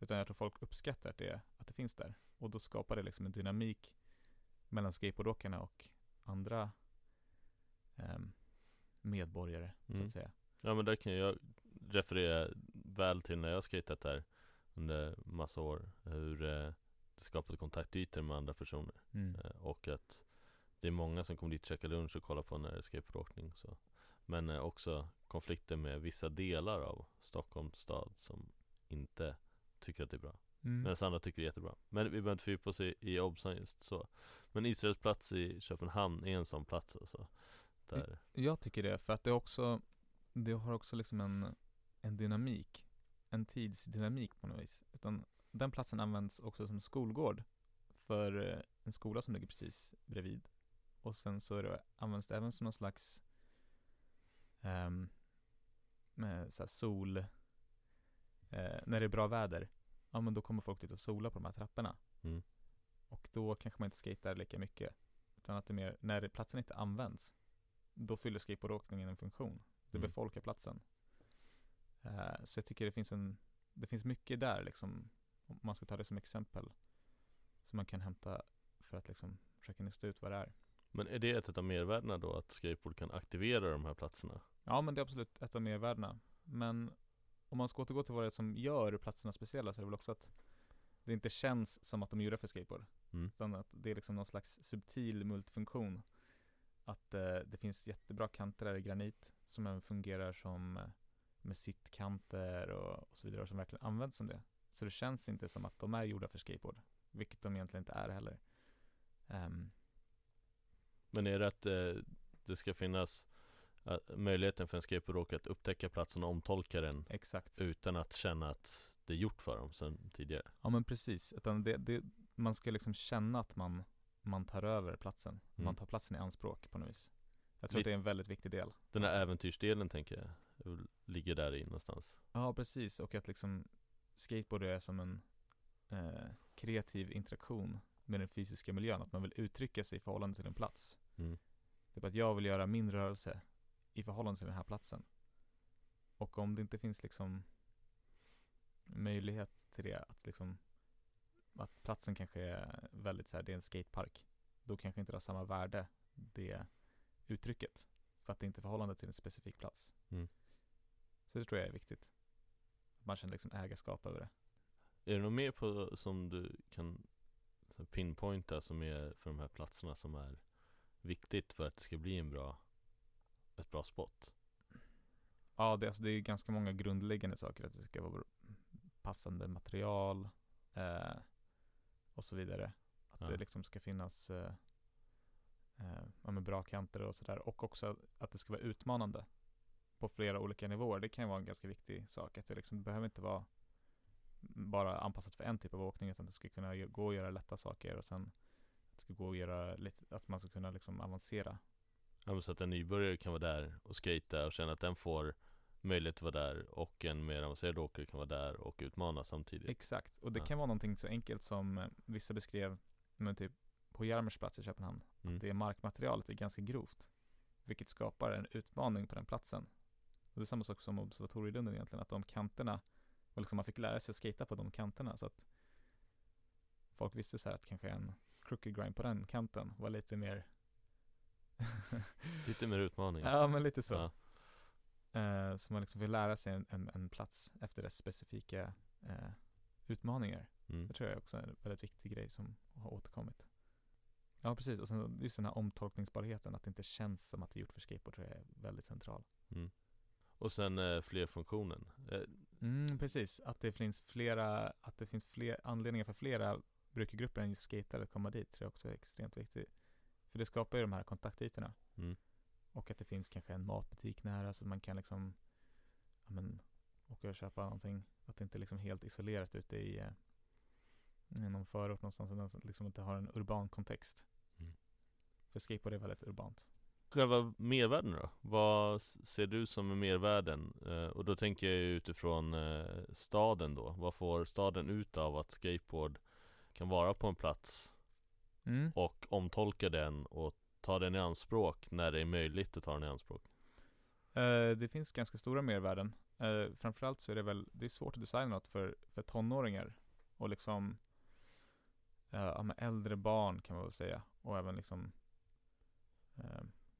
Utan jag tror folk uppskattar att det, att det finns där. Och då skapar det liksom en dynamik mellan skateboardåkarna och andra ehm, medborgare, så Mm. att säga. Ja men där kan jag referera väl till när jag skatat där under massa år Hur eh, det skapade kontaktytor med andra personer Mm. eh, Och att det är många som kommer dit och käkar lunch och kollar på när det är skateboardåkning så Men eh, också konflikter med vissa delar av Stockholms stad som inte tycker att det är bra Mm. Medan andra tycker det är jättebra Men vi behöver inte fördjupa oss i, i Obsan just så Men Israels plats i Köpenhamn är en sån plats alltså Där, Jag tycker det, för att det också Det har också liksom en, en dynamik. En tidsdynamik på något vis. Utan den platsen används också som skolgård För eh, en skola som ligger precis bredvid. Och sen så det, används det även som någon slags ehm, med så sol eh, När det är bra väder. Ja men då kommer folk dit och sola på de här trapporna. Mm. Och då kanske man inte skater lika mycket. Utan att det är mer, när platsen inte används Då fyller skateboardåkningen en funktion Det Mm. befolkar platsen Eh, Så jag tycker det finns en Det finns mycket där liksom Om man ska ta det som exempel Som man kan hämta för att liksom försöka nysta ut vad det är Men är det ett av mervärdena då att skateboard kan aktivera de här platserna? Ja men det är absolut ett av mervärdena Men om man ska återgå till vad det är som gör platserna speciella så är det väl också att Det inte känns som att de är gjorda för skateboard Mm. Utan att det är liksom någon slags subtil multifunktion Att eh, det finns jättebra kanter där i granit Som även fungerar som eh, med sittkanter och, och så vidare som verkligen används som det. Så det känns inte som att de är gjorda för skateboard Vilket de egentligen inte är heller. Ehm, Men är det att eh, det ska finnas eh, möjligheten för en skateboardåkare att upptäcka platsen och omtolka den Exakt. utan att känna att det är gjort för dem sen tidigare? Ja men precis, utan det, det, man ska liksom känna att man, man tar över platsen. Mm. Man tar platsen i anspråk på något vis. Jag tror att det är en väldigt viktig del. Den här äventyrsdelen tänker jag ligger där i någonstans. Ja precis, och att liksom skateboard är som en eh, kreativ interaktion med den fysiska miljön, att man vill uttrycka sig i förhållande till en plats. Mm. Typ att jag vill göra min rörelse i förhållande till den här platsen. Och om det inte finns liksom möjlighet till det, att liksom att platsen kanske är väldigt så här, det är en skatepark Då kanske inte det har samma värde, det uttrycket För att det inte är förhållande till en specifik plats Mm. Så det tror jag är viktigt Att man känner liksom ägarskap över det Är det något mer på, som du kan så pinpointa som är för de här platserna som är viktigt för att det ska bli en bra ett bra spot? Ja, det, alltså, det är ganska många grundläggande saker. Att det ska vara passande material eh, och så vidare. Att Ja. det liksom ska finnas eh, eh, bra kanter och sådär. Och också att det ska vara utmanande på flera olika nivåer. Det kan ju vara en ganska viktig sak. Att det liksom det behöver inte vara bara anpassat för en typ av åkning utan det ska kunna gå att göra lätta saker och sen att det ska gå att göra lite, att man ska kunna liksom avancera Ja, men så att en nybörjare kan vara där och skata och känna att den får möjlighet att vara där och en mer avancerad åkare kan vara där och utmana samtidigt. Exakt, och det Ja. kan vara någonting så enkelt som eh, vissa beskrev men typ på Jarmers plats i Köpenhamn. Mm. Det markmaterialet är ganska grovt. Vilket skapar en utmaning på den platsen. Och det är samma sak som Observatorielunden egentligen, att de kanterna, och liksom man fick lära sig att skata på de kanterna så att folk visste så här att kanske en crooked grind på den kanten var lite mer Lite mer utmaning. Ja men lite så. Ja. Eh, så man liksom vill lära sig en, en, en plats efter dess specifika eh, utmaningar. Mm. Det tror jag också är en väldigt viktig grej som har återkommit. Ja precis, och sen just den här omtolkningsbarheten, att det inte känns som att det är gjort för skateboard tror jag är väldigt central. Mm. Och sen eh, flerfunktionen. Eh, Mm, precis, att det finns flera, att det finns fler anledningar för flera brukargrupper än just skatare att komma dit tror jag också är extremt viktigt. För det skapar ju de här kontaktytorna. mm. Och att det finns kanske en matbutik nära så att man kan liksom ja, men, åka och köpa någonting. Att det inte är liksom helt isolerat ute i, eh, i någon förort någonstans. Utan att liksom inte har en urban kontext. Mm. För skateboard är väldigt urbant. Själva mervärden då? Vad ser du som är mervärden? Eh, och då tänker jag utifrån eh, staden då. Vad får staden ut av att skateboard kan vara på en plats Mm. och omtolka den och ta den i anspråk när det är möjligt att ta den i anspråk? Eh, det finns ganska stora mervärden. Eh, framförallt så är det väl, det är svårt att designa något för, för tonåringar. Och liksom, eh, ja men äldre barn kan man väl säga. Och även liksom,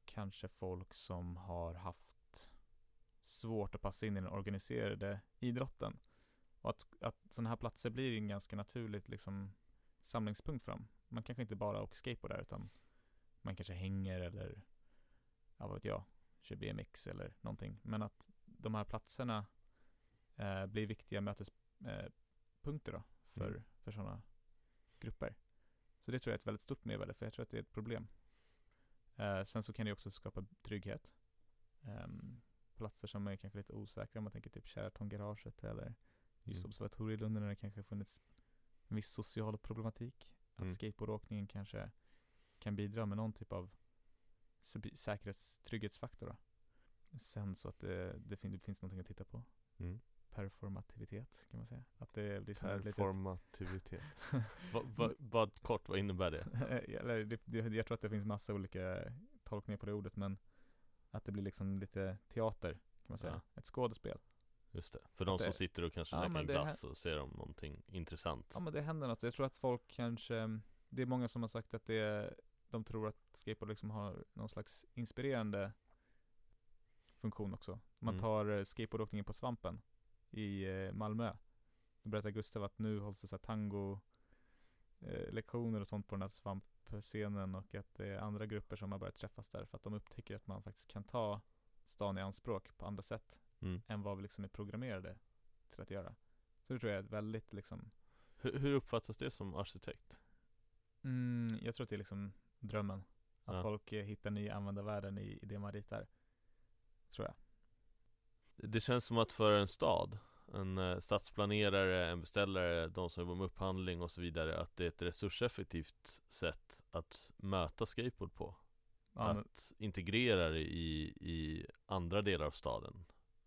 kanske folk som har haft svårt att passa in i den organiserade idrotten. Och att, att sådana här platser blir en ganska naturligt liksom samlingspunkt för dem. Man kanske inte bara åker skateboard där utan man kanske hänger eller, ja vad vet jag, kör BMX eller någonting. Men att de här platserna eh, blir viktiga mötespunkter eh, punkter då för, Mm. för sådana grupper. Så det tror jag är ett väldigt stort mervärde, för jag tror att det är ett problem. Eh, sen så kan det också skapa trygghet. Ehm, platser som är kanske lite osäkra, om man tänker typ Sheraton-garaget eller just Mm. Observatorielunden där det kanske funnits en viss social problematik. Att Mm. skateboardåkningen kanske kan bidra med någon typ av sä- säkerhets trygghetsfaktor då. Sen så att det, det, fin- det finns någonting att titta på. Mm. Performativitet kan man säga. Att det blir Performativitet. Vad va, vad- kort, vad innebär det? Eller det, det, jag tror att det finns massa olika tolkningar på det ordet men att det blir liksom lite teater kan man säga. Ja. Ett skådespel. Just det, för de som sitter och kanske Ja, käkar en glass och ser om någonting intressant. Ja men det händer något. Jag tror att folk kanske, det är många som har sagt att det, de tror att skateboard liksom har någon slags inspirerande funktion också. Man Mm. tar eh, skateboardåkningen på Svampen i eh, Malmö. Då berättar Gustav att nu hålls det så tango eh, lektioner och sånt på den här svampscenen och att det är andra grupper som har börjat träffas där för att de upptäcker att man faktiskt kan ta stan i anspråk på andra sätt Mm. än vad vi liksom är programmerade till att göra. Så det tror jag är väldigt liksom Hur, hur uppfattas det som arkitekt? Mm, jag tror att det är liksom drömmen. Att Ja. folk eh, hittar nya användarvärden i, i det man ritar. Tror jag. Det känns som att för en stad, en eh, stadsplanerare, en beställare, de som jobbar med upphandling och så vidare, att det är ett resurseffektivt sätt att möta skateboard på. Ja, men, att integrera det i, i andra delar av staden.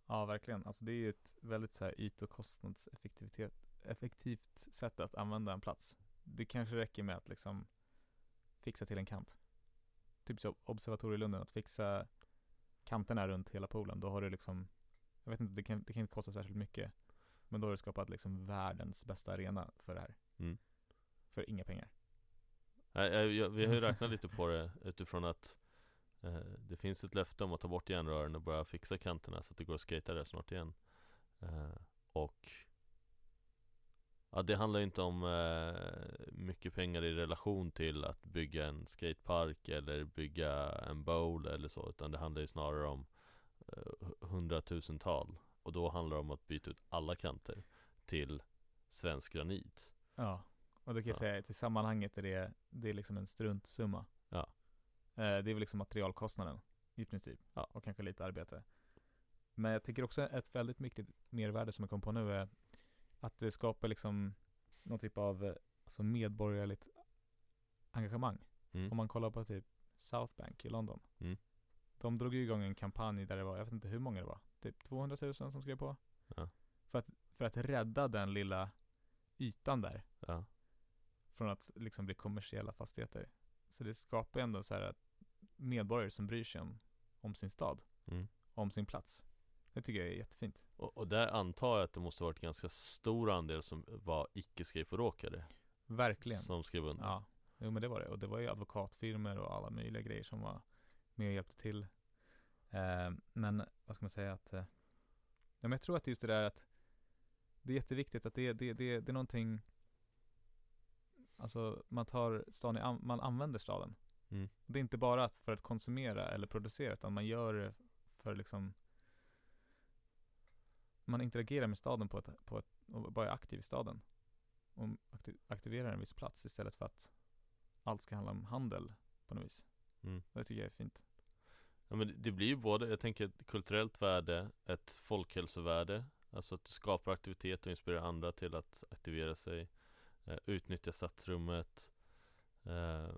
ja verkligen. Alltså det är ju ett väldigt så här yt och kostnadseffektivitet effektivt sätt att använda en plats. Det kanske räcker med att liksom fixa till en kant. Typ så Observatorielunden, att fixa kanterna runt hela poolen. Då har du liksom, jag vet inte, det kan, det kan inte kosta särskilt mycket. Men då har du skapat liksom världens bästa arena för det här. Mm. För inga pengar. Nej, jag, jag, vi har ju räknat lite på det utifrån att eh, det finns ett löfte om att ta bort järnrören och börja fixa kanterna så att det går att skata där snart igen. Eh, och ja, det handlar ju inte om eh, mycket pengar i relation till att bygga en skatepark eller bygga en bowl eller så, utan det handlar ju snarare om eh, hundratusental. Och då handlar det om att byta ut alla kanter till svensk granit. Ja, och det kan jag Ja. säga till sammanhanget är det, det är liksom en struntsumma. Ja. Eh, det är väl liksom materialkostnaden i princip. Ja. Och kanske lite arbete. Men jag tycker också ett väldigt viktigt mervärde som jag kom på nu är att det skapar liksom någon typ av eh, alltså medborgerligt engagemang. Mm. Om man kollar på typ South Bank i London. Mm. De drog ju igång en kampanj där det var, jag vet inte hur många det var, typ 200 000 som skrev på. Ja. För, att, för att rädda den lilla ytan där Ja. från att liksom bli kommersiella fastigheter. Så det skapar ändå så här att medborgare som bryr sig om, om sin stad, Mm. om sin plats. Det tycker jag är jättefint. Och, och där antar jag att det måste varit ganska stor andel som var icke-skateboardåkare Verkligen. Som skrev under Ja, jo men det var det. Och det var ju advokatfirmor och alla möjliga grejer som var med och hjälpte till. Eh, men vad ska man säga att, eh, ja, men jag tror att just det där att det är jätteviktigt att det, det, det, det är någonting Alltså man tar staden an- man använder staden. Mm. Det är inte bara för att konsumera eller producera utan man gör det för liksom Man interagerar med staden på ett, på ett och bara är aktiv i staden. Och aktiv, aktiverar en viss plats istället för att allt ska handla om handel på något vis. Mm. Det tycker jag är fint. Ja men det blir ju både, jag tänker ett kulturellt värde, ett folkhälsovärde Alltså att du skapar aktivitet och inspirerar andra till att aktivera sig eh, Utnyttja stadsrummet eh,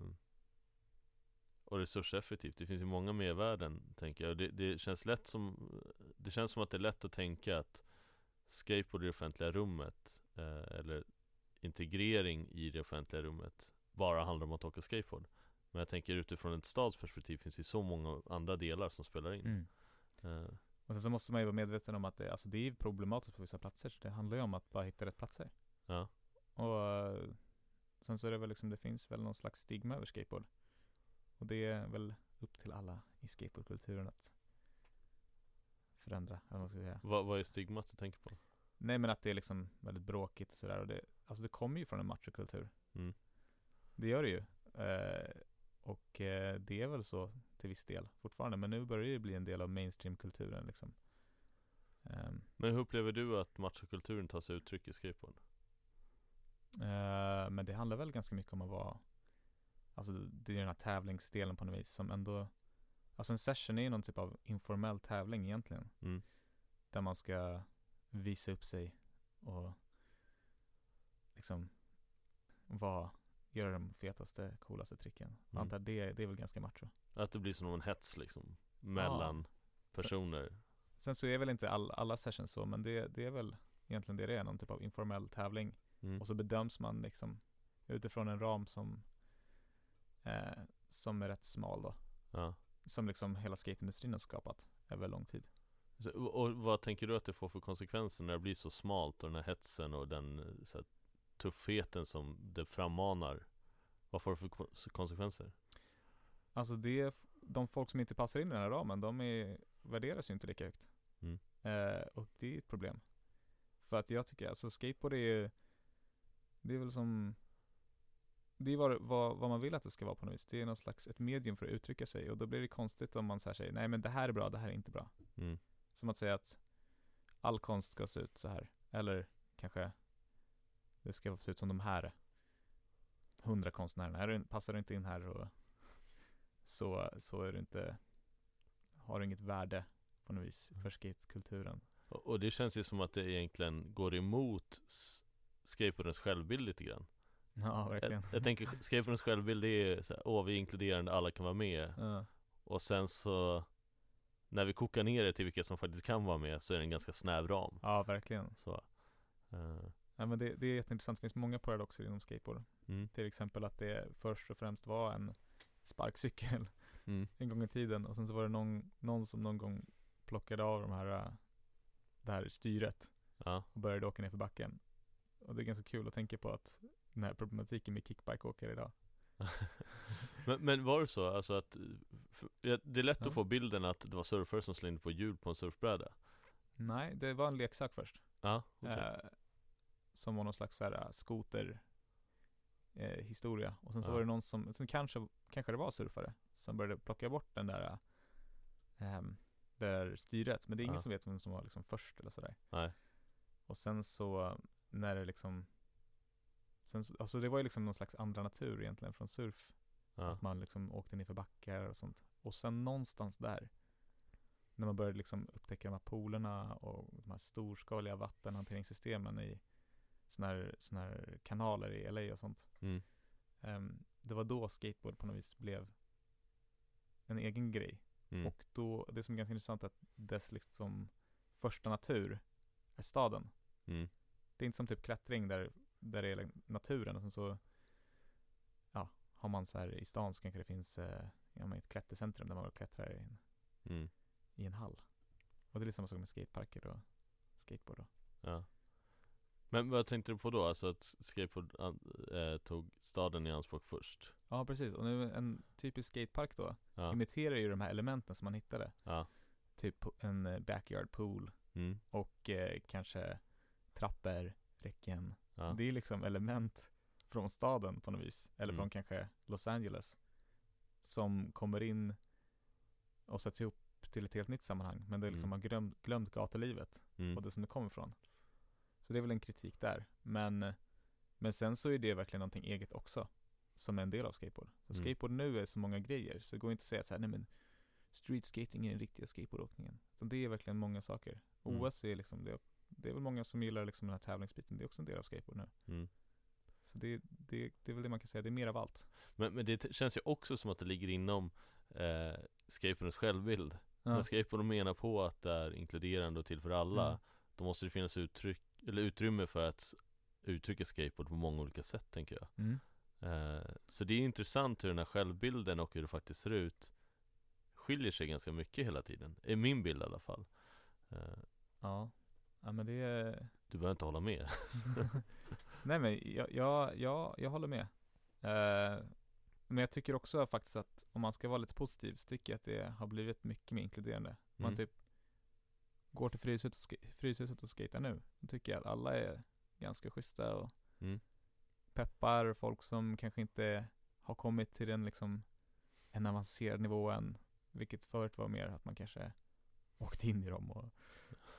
Och resurseffektivt, det finns ju många mervärden tänker jag det, det känns lätt som Det känns som att det är lätt att tänka att Skateboard i det offentliga rummet eh, Eller integrering i det offentliga rummet Bara handlar om att åka skateboard Men jag tänker utifrån ett stadsperspektiv finns det så många andra delar som spelar in Mm. Eh, Och sen så måste man ju vara medveten om att det, alltså det är problematiskt på vissa platser. Så det handlar ju om att bara hitta rätt platser. Ja, Och eh, sen så är det väl liksom, det finns väl någon slags stigma över skateboard. Och det är väl upp till alla i skateboardkulturen att förändra, eller vad man ska säga. vad, vad är stigmat du tänker på? Nej men att det är liksom väldigt bråkigt och sådär. Och det, alltså det kommer ju från en machokultur. Mm. Det gör det ju. Eh, och eh, det är väl så till viss del fortfarande. Men nu börjar det ju bli en del av mainstreamkulturen liksom. Ehm, Men hur upplever du att machokulturen tar sig uttryck i skateboard? Eh, men det handlar väl ganska mycket om att vara Alltså det är den här tävlingsdelen på något vis som ändå Alltså en session är ju någon typ av informell tävling egentligen Mm. Där man ska visa upp sig och liksom vara, göra de fetaste, coolaste tricken. Jag Mm. antar det, det är väl ganska macho. Att det blir som en hets liksom Mellan personer Sen så är väl inte all, alla sessions så, men det, det är väl egentligen det det är, någon typ av informell tävling. mm. Och så bedöms man liksom utifrån en ram som eh, som är rätt smal då. ja. Som liksom hela skateindustrin har skapat över lång tid. Så, och, vad tänker du att det får för konsekvenser när det blir så smalt och den här hetsen och den eh, så här, tuffheten som det frammanar? Vad får det för ko- konsekvenser? Alltså det, de folk som inte passar in i den här ramen, de är, värderas ju inte lika högt. Mm. Eh, och det är ett problem. För att jag tycker, alltså skateboard är ju, det är väl som, det är vad, vad, vad man vill att det ska vara på något vis. Det är någon slags, ett medium för att uttrycka sig. Och då blir det konstigt om man så säger, nej men det här är bra, det här är inte bra. Mm. Som att säga att all konst ska se ut så här. Eller kanske det ska se ut som de här hundra konstnärerna. Är du, passar du inte in här och så, så är du inte, har du inget värde på något vis för skatekulturen. Och, och det känns ju som att det egentligen går emot skateboardens självbild lite grann Ja, verkligen. jag, jag tänker skateboardens självbild det är så här, åh vi är inkluderande, alla kan vara med Ja. Och sen så När vi kokar ner det till vilka som faktiskt kan vara med så är det en ganska snäv ram ja, verkligen. Så eh, Ja, men det, det är jätteintressant. Det finns många paradoxer inom skateboard. mm, Till exempel att det först och främst var en sparkcykel mm, en gång i tiden och sen så var det någon, någon som någon gång plockade av de här det här styret Ja, och började åka ner för backen. Och det är ganska kul att tänka på att den här problematiken med kickbikeåkare idag. men, men var det så? Alltså att för, Det är lätt Ja. att få bilden att det var surfare som slängde på hjul på en surfbräda Nej, det var en leksak först. Ja, okej Eh, som var någon slags så här äh, skoter eh, historia. Och sen så Ja. var det någon som, sen kanske, kanske det var surfare som började plocka bort den där det där styret. Men det är ingen Ja. som vet vem som var liksom först eller sådär. Nej, Och sen så när det liksom Sen så, alltså det var ju liksom någon slags andra natur egentligen från surf. ja, Att man liksom åkte ner för backar och sånt. Och sen någonstans där När man började liksom upptäcka de här poolerna och de här storskaliga vattenhanteringssystemen i såna här, såna här kanaler i LA och sånt. mm, Ehm, det var då skateboard på något vis blev en egen grej. mm, Och då, det som är ganska intressant är att dess liksom första natur är staden. mm, Det är inte som typ klättring där, där det är liksom naturen och sen så Ja, har man så här i stan så kanske det finns eh, ja, ett klättercentrum där man klättrar i en, mm, i en hall. Och det är lite samma sak med skateparker och skateboard då. ja Men vad tänkte du på då? Alltså att skateboard eh, tog staden i anspråk först? Ja, precis. Och nu en typisk skatepark då Ja, imiterar ju de här elementen som man hittade. ja, Typ en backyard pool mm, och eh, kanske trappor, räcken. Ja, Det är liksom element från staden på något vis. Eller Mm. från kanske Los Angeles. Som kommer in och sätts ihop till ett helt nytt sammanhang. Men det liksom Mm. har glömt, glömt gatulivet Mm. och det som det kommer ifrån. Så det är väl en kritik där. Men, men sen så är det verkligen någonting eget också. Som är en del av skateboard. Så Mm. skateboard nu är så många grejer. Så det går inte att säga att så här, nej men street skating är den riktiga skateboardåkningen. Så det är verkligen många saker. Mm. OS är liksom, det, det är väl många som gillar liksom den här tävlingsbiten. Det är också en del av skateboard nu. Mm. Så det, det, det är väl det man kan säga, det är mer av allt. Men, men det känns ju också som att det ligger inom eh, skateboardens självbild Ja. När skateboarden menar på att det är inkluderande och till för alla Mm. Då måste det finnas uttryck, eller utrymme för att uttrycka skateboard på många olika sätt tänker jag Mm. eh, Så det är intressant hur den här självbilden och hur det faktiskt ser ut Skiljer sig ganska mycket hela tiden, är min bild i alla fall eh, Ja. Ja, men det Du behöver inte hålla med Nej men jag, jag, jag, jag håller med. Eh, men jag tycker också faktiskt att om man ska vara lite positiv så tycker jag att det har blivit mycket mer inkluderande. Man Mm. typ går till Fryshuset och, Fryshuset och skejtar nu, då tycker jag att alla är ganska schyssta och Mm. peppar folk som kanske inte har kommit till den liksom en avancerad nivå än, vilket förut var mer att man kanske åkte in i dem och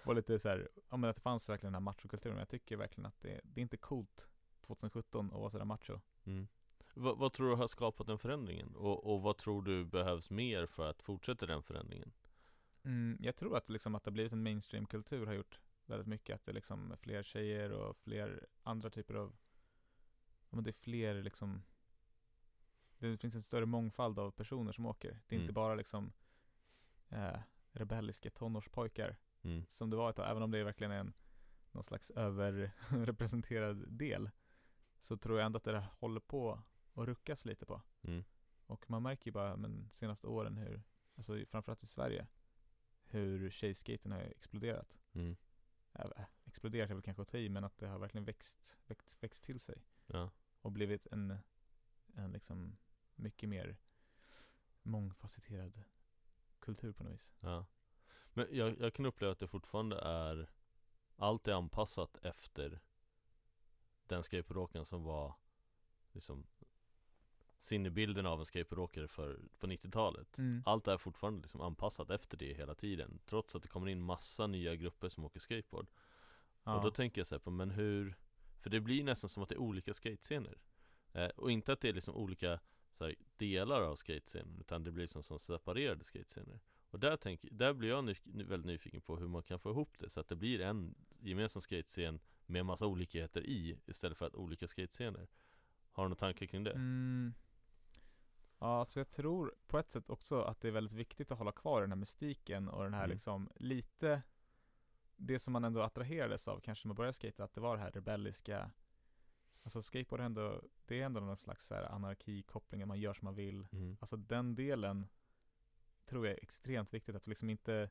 var lite så här, ja men att det fanns verkligen den här machokulturen. Jag tycker verkligen att det, det är inte coolt 2017 att vara sådär macho. Mm. Vad, vad tror du har skapat den förändringen? Och, och vad tror du behövs mer för att fortsätta den förändringen? Mm, jag tror att liksom att det har blivit en mainstream-kultur har gjort väldigt mycket. Att det liksom är fler tjejer och fler andra typer av, ja men det är fler liksom, det finns en större mångfald av personer som åker. Det är Mm. inte bara liksom eh, rebelliska tonårspojkar Mm. som det var ett tag, även om det verkligen är en någon slags överrepresenterad del. Så tror jag ändå att det där håller på att ruckas lite på. Mm. Och man märker ju bara men senaste åren hur, alltså framförallt i Sverige, hur tjejskaten har exploderat. Mm. Äh, exploderat är väl kanske att ta i, men att det har verkligen växt, växt, växt till sig. Ja. Och blivit en, en liksom mycket mer mångfacetterad kultur på något vis. Ja. Men jag, jag kan uppleva att det fortfarande är Allt är anpassat efter Den skateboardåkaren som var Liksom Sinnebilden av en skateboardåkare för, på 90-talet Mm. Allt är fortfarande liksom anpassat efter det hela tiden Trots att det kommer in massa nya grupper som åker skateboard Ja. Och då tänker jag så här på, men hur För det blir nästan som att det är olika skatescener eh, Och inte att det är liksom olika här, delar av skatescenen Utan det blir som, som separerade skatescener Och där, tänk, där blir jag ny, väldigt nyfiken på hur man kan få ihop det Så att det blir en gemensam skatescen Med massa olikheter i Istället för att olika skatescener Har du några tankar kring det? Mm. Ja, så jag tror på ett sätt också att det är väldigt viktigt att hålla kvar den här mystiken och den här Mm. liksom lite det som man ändå attraherades av kanske när man började skata, att det var det här rebelliska Alltså skateboard är ändå, det är ändå någon slags så här anarkikoppling, man gör som man vill Mm. Alltså den delen tror jag är extremt viktigt att liksom inte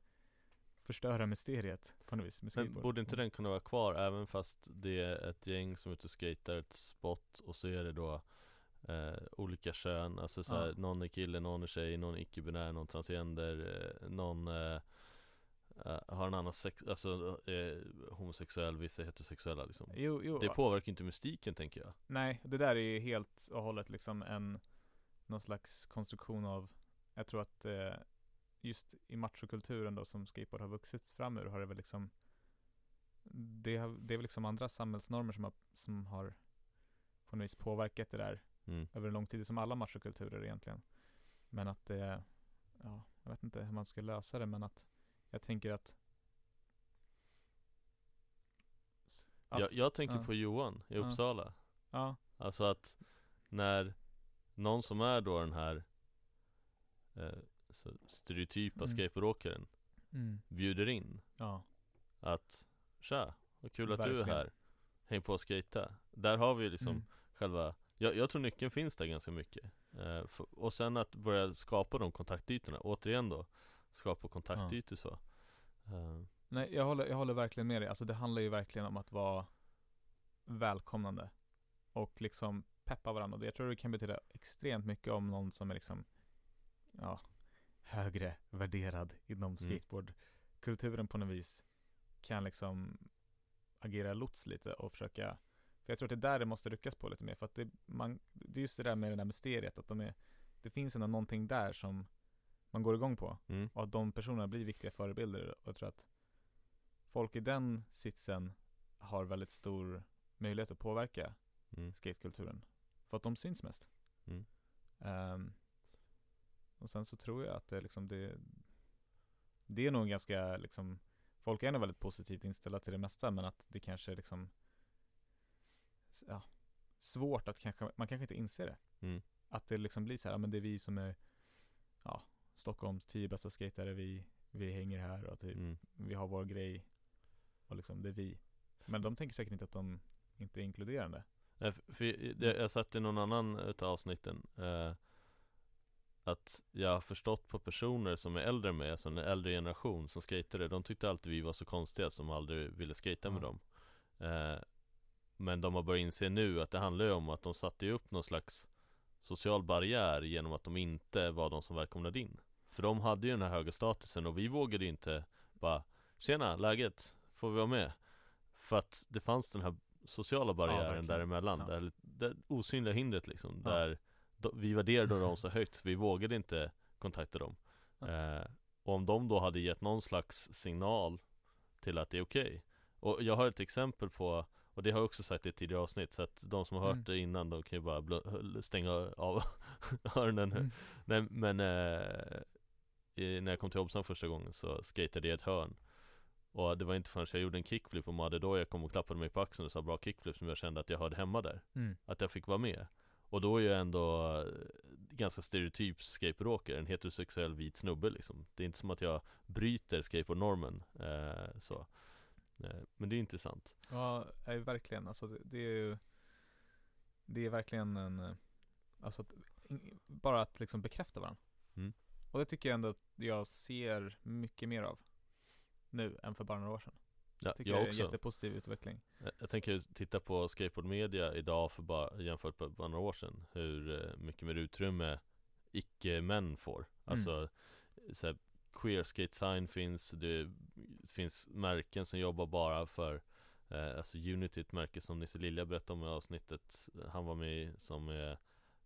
förstöra mysteriet på något vis med Men skateboard. borde inte den kunna vara kvar även fast det är ett gäng som är ute och skejtar ett spot och så är det då eh, olika kön, alltså så här, Ja. någon är kille, någon är tjej, någon är icke-binär, någon transgender, eh, någon eh, eh, har en annan sex, alltså eh, homosexuell, vissa är heterosexuella liksom Jo, jo, Det påverkar inte mystiken tänker jag Nej, det där är ju helt och hållet liksom en någon slags konstruktion av Jag tror att eh, just i machokulturen då som skateboard har vuxit fram ur har det väl liksom det, har, det är väl liksom andra samhällsnormer som har, som har på något vis påverkat det där mm. över en lång tid, som alla machokulturer egentligen. Men att det, ja, jag vet inte hur man ska lösa det, men att jag tänker att, att jag, jag tänker ja. på Johan i Ja. Uppsala ja, Alltså att när någon som är då den här eh, så stereotypa Mm. skateboardåkaren mm, bjuder in ja, att Tja, vad kul att du är Verkligen. här. Häng på och skata. Där har vi liksom mm, själva jag, jag tror nyckeln finns där ganska mycket. Eh, f- Och sen att börja skapa de kontaktytorna. Återigen då Skapa kontaktytor så. Eh, Nej, jag håller, jag håller verkligen med dig. Alltså det handlar ju verkligen om att vara välkomnande och liksom peppa varandra. Jag tror det kan betyda extremt mycket om någon som är liksom, ja, högre värderad inom skateboardkulturen på något vis kan liksom agera lots lite och försöka För jag tror att det är där det måste ryckas på lite mer, för att det, man, det är just det där med det där mysteriet, att de är, det finns ändå någonting där som man går igång på, Mm. och att de personerna blir viktiga förebilder, och jag tror att folk i den sitsen har väldigt stor möjlighet att påverka Mm. skatekulturen, för att de syns mest. Mm. Ehm, och sen så tror jag att det liksom det Det är nog ganska liksom Folk är nog väldigt positivt inställda till det mesta men att det kanske är liksom ja, Svårt att kanske, man kanske inte inser det Mm. Att det liksom blir så här, men det är vi som är Ja, Stockholms tio bästa skatare, vi, vi hänger här och typ, Mm. vi har vår grej Och liksom, det är vi Men de tänker säkert inte att de inte är inkluderande Nej, för- det, jag satt i någon annan utav avsnitten eh, Att jag har förstått på personer som är äldre än mig, alltså en äldre generation som skatade De tyckte alltid vi var så konstiga som aldrig ville skata med Ja. dem eh, Men de har börjat inse nu att det handlar ju om att de satte upp någon slags social barriär genom att de inte var de som välkomnade in För de hade ju den här höga statusen och vi vågade ju inte bara Tjena, läget? Får vi vara med? För att det fanns den här sociala barriären verkligen. däremellan, Ja. där, det osynliga hindret liksom, Ja. där vi värderade dem så högt så vi vågade inte kontakta dem. Eh, Och om de då hade gett någon slags signal till att det är okej. Och jag har ett exempel på Och det har jag också sagt i ett tidigare avsnitt Så att de som har hört Mm. det innan De kan ju bara stänga av öronen. Mm. Nej men eh, i, När jag kom till Hobson första gången så skatade jag i ett hörn. Och det var inte förrän jag gjorde en kickflip och Madde då jag kom och klappade mig på axeln och sa bra kickflip som jag kände att jag hörde hemma där. Mm. Att jag fick vara med Och då är jag ändå eh, ganska stereotyp skateboardåkare, en heterosexuell vit snubbe liksom Det är inte som att jag bryter skateboardnormen eh, så eh, Men det är intressant Ja, nej, verkligen. Alltså det, är ju Det är verkligen en eh, Alltså att, bara att liksom bekräfta varandra. Mm. Och det tycker jag ändå att jag ser mycket mer av Nu än för bara några år sedan. Ja, Tycker Jag det är en också. jättepositiv utveckling. Jag- Jag tänker titta på skateboardmedia idag för bara, jämfört med bara några år sedan Hur eh, mycket mer utrymme icke-män får. Alltså så här, Queer skate sign finns, det finns märken som jobbar bara för eh, Alltså Unity, ett märke som Nisse Lilja berättade om i avsnittet Han var med som är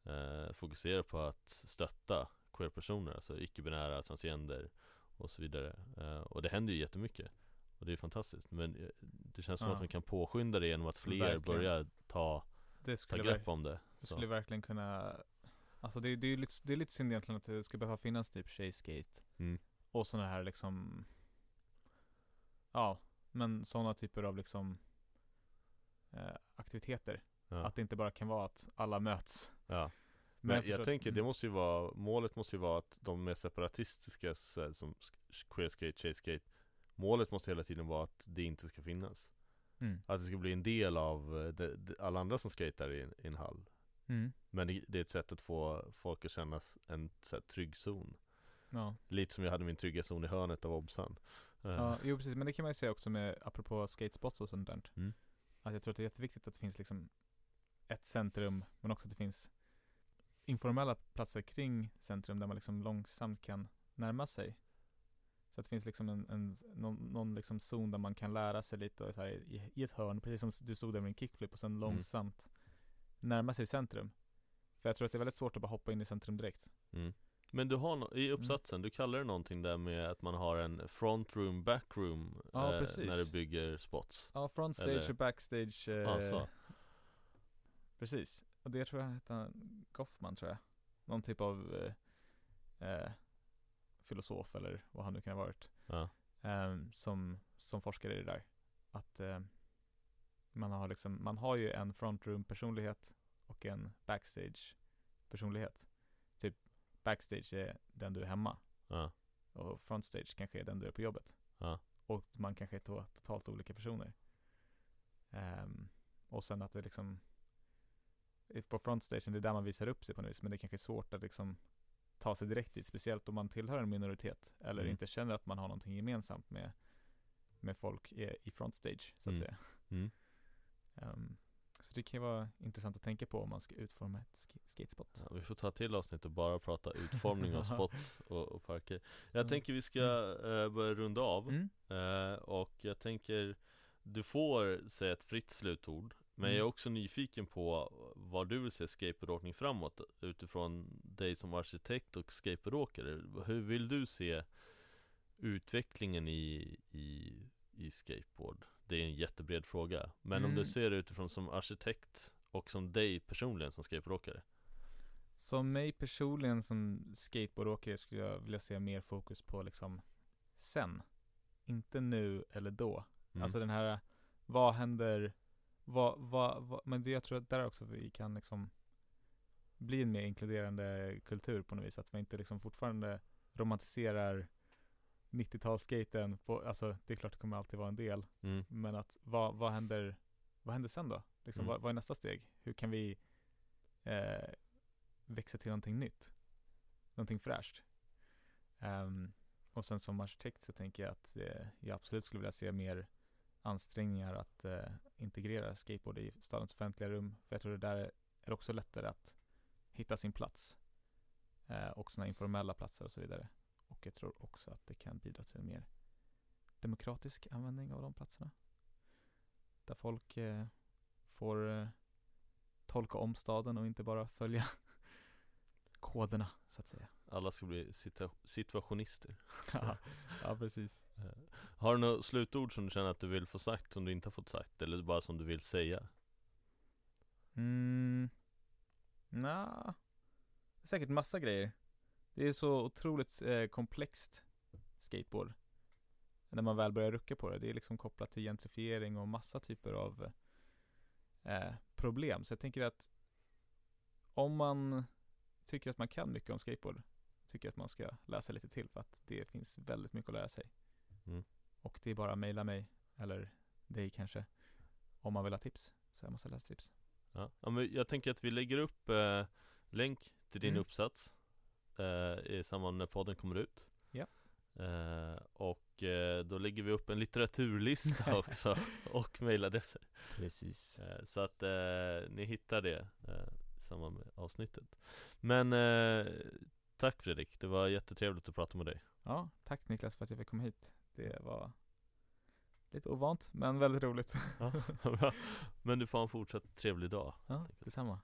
eh, fokuserar på att stötta queer-personer, alltså icke-binära, transgender och så vidare. Eh, Och det händer ju jättemycket Och det är fantastiskt, men eh, det känns som Ja. att man kan påskynda det genom att fler Verkligen. börjar ta, ta grepp om det det så. skulle verkligen kunna Alltså det, det, är lite, det är lite synd egentligen att det ska behöva finnas typ tjejskate Mm. Och sådana här liksom Ja, men sådana typer av liksom eh, Aktiviteter Ja. Att det inte bara kan vara att alla möts Ja. Men jag, förstår- tänker det mm. måste ju vara, målet måste ju vara att de mer separatistiska som sk- queer skate, tjej skate Målet måste hela tiden vara att det inte ska finnas mm. Att det ska bli en del av eh, det, det, alla andra som skater i, en- i en hall Mm. Men det, det är ett sätt att få folk att känna en så här, trygg zon Ja. Lite som jag hade min trygga zon i hörnet av Obsan Eh, ja, jo precis, men det kan man ju säga också med, apropå skatespots och sånt där Mm. Att jag tror att det är jätteviktigt att det finns liksom ett centrum, men också att det finns informella platser kring centrum där man liksom långsamt kan närma sig. Så att det finns liksom en, en någon, någon liksom zon där man kan lära sig lite och så här, i, i ett hörn, precis som du stod där med en kickflip och sen långsamt närma sig centrum. För jag tror att det är väldigt svårt att bara hoppa in i centrum direkt. mm. Men du har no- i uppsatsen, du kallar det någonting där med att man har en front room, back room Ja, eh. När du bygger spots Ja, front stage Eller- och backstage. Eh, Alltså. Precis. Och det tror jag hette Goffman tror jag. Någon typ av eh, eh, filosof eller vad han nu kan ha varit. Ja, ehm, som, som forskar i det där. Att eh, man har liksom, man har ju en frontroom personlighet och en backstage personlighet. Typ backstage är den du är hemma ja, och frontstage kanske är den du är på jobbet. ja, Och man kanske är to- totalt olika personer. Ehm, och sen att det liksom på frontstation, det är där man visar upp sig på något vis, men det är kanske är svårt att liksom ta sig direkt dit, speciellt om man tillhör en minoritet eller Mm. inte känner att man har någonting gemensamt med, med folk i, i frontstage, så att Mm. säga. mm. Ehm, så det kan ju vara intressant att tänka på om man ska utforma ett sk- skatespot. Ja, vi får ta till avsnitt och bara prata utformning av spots och, och parker Jag Mm. tänker vi ska eh, börja runda av Mm. eh, Och jag tänker Du får säga ett fritt slutord Men jag är Mm. också nyfiken på vad du vill se skateboardåkning framåt utifrån dig som arkitekt och skateboardåkare. Hur vill du se utvecklingen i, i, i skateboard? Det är en jättebred fråga. Men om du Mm. ser det utifrån som arkitekt och som dig personligen som skateboardåkare. Som mig personligen som skateboardåkare skulle jag vilja se mer fokus på liksom sen. Inte nu eller då. Mm. Alltså den här, vad händer, vad, vad, vad men det jag tror att där också vi kan liksom bli en mer inkluderande kultur på något vis. Att vi inte liksom fortfarande romantiserar 90-talsskaten på, alltså det är klart det kommer alltid vara en del. Mm. Men att vad, vad händer, vad händer sen då? Liksom, Mm. vad, vad är nästa steg? Hur kan vi eh, växa till någonting nytt? Någonting fräscht? Ehm, och sen som arkitekt så tänker jag att eh, jag absolut skulle vilja se mer ansträngningar att eh, integrera skateboard i stadens offentliga rum. För jag tror det där är det också lättare att hitta sin plats. Eh, och sådana informella platser och så vidare. Och jag tror också att det kan bidra till en mer demokratisk användning av de platserna. Där folk eh, får eh, tolka om staden och inte bara följa koderna så att säga. Alla ska bli situa- situationister. ja, precis. Eh, Har du något slutord som du känner att du vill få sagt som du inte har fått sagt? Eller bara som du vill säga? Mm. Nja, säkert massa grejer. Det är så otroligt eh, komplext skateboard. När man väl börjar rucka på det. Det är liksom kopplat till gentrifiering och massa typer av eh, problem. Så jag tänker att om man tycker att man kan mycket om skateboard, tycker jag att man ska läsa lite till för att det finns väldigt mycket att lära sig. Mm. Och det är bara att mejla mig, eller dig kanske, om man vill ha tips. Så jag måste läsa tips. Ja. ja men jag tänker att vi lägger upp eh, länk till din Mm. uppsats eh, i samband med podden kommer ut. Ja. Eh, och eh, då lägger vi upp en litteraturlista också och mejladresser. Precis. Eh, så att eh, ni hittar det i samband med avsnittet. Men tack Fredrik, det var jättetrevligt att prata med dig. Ja, tack Niklas för att jag fick komma hit. Det var lite ovant, men väldigt roligt. Ja, bra. Men du får ha en fortsatt trevlig dag. Ja, detsamma.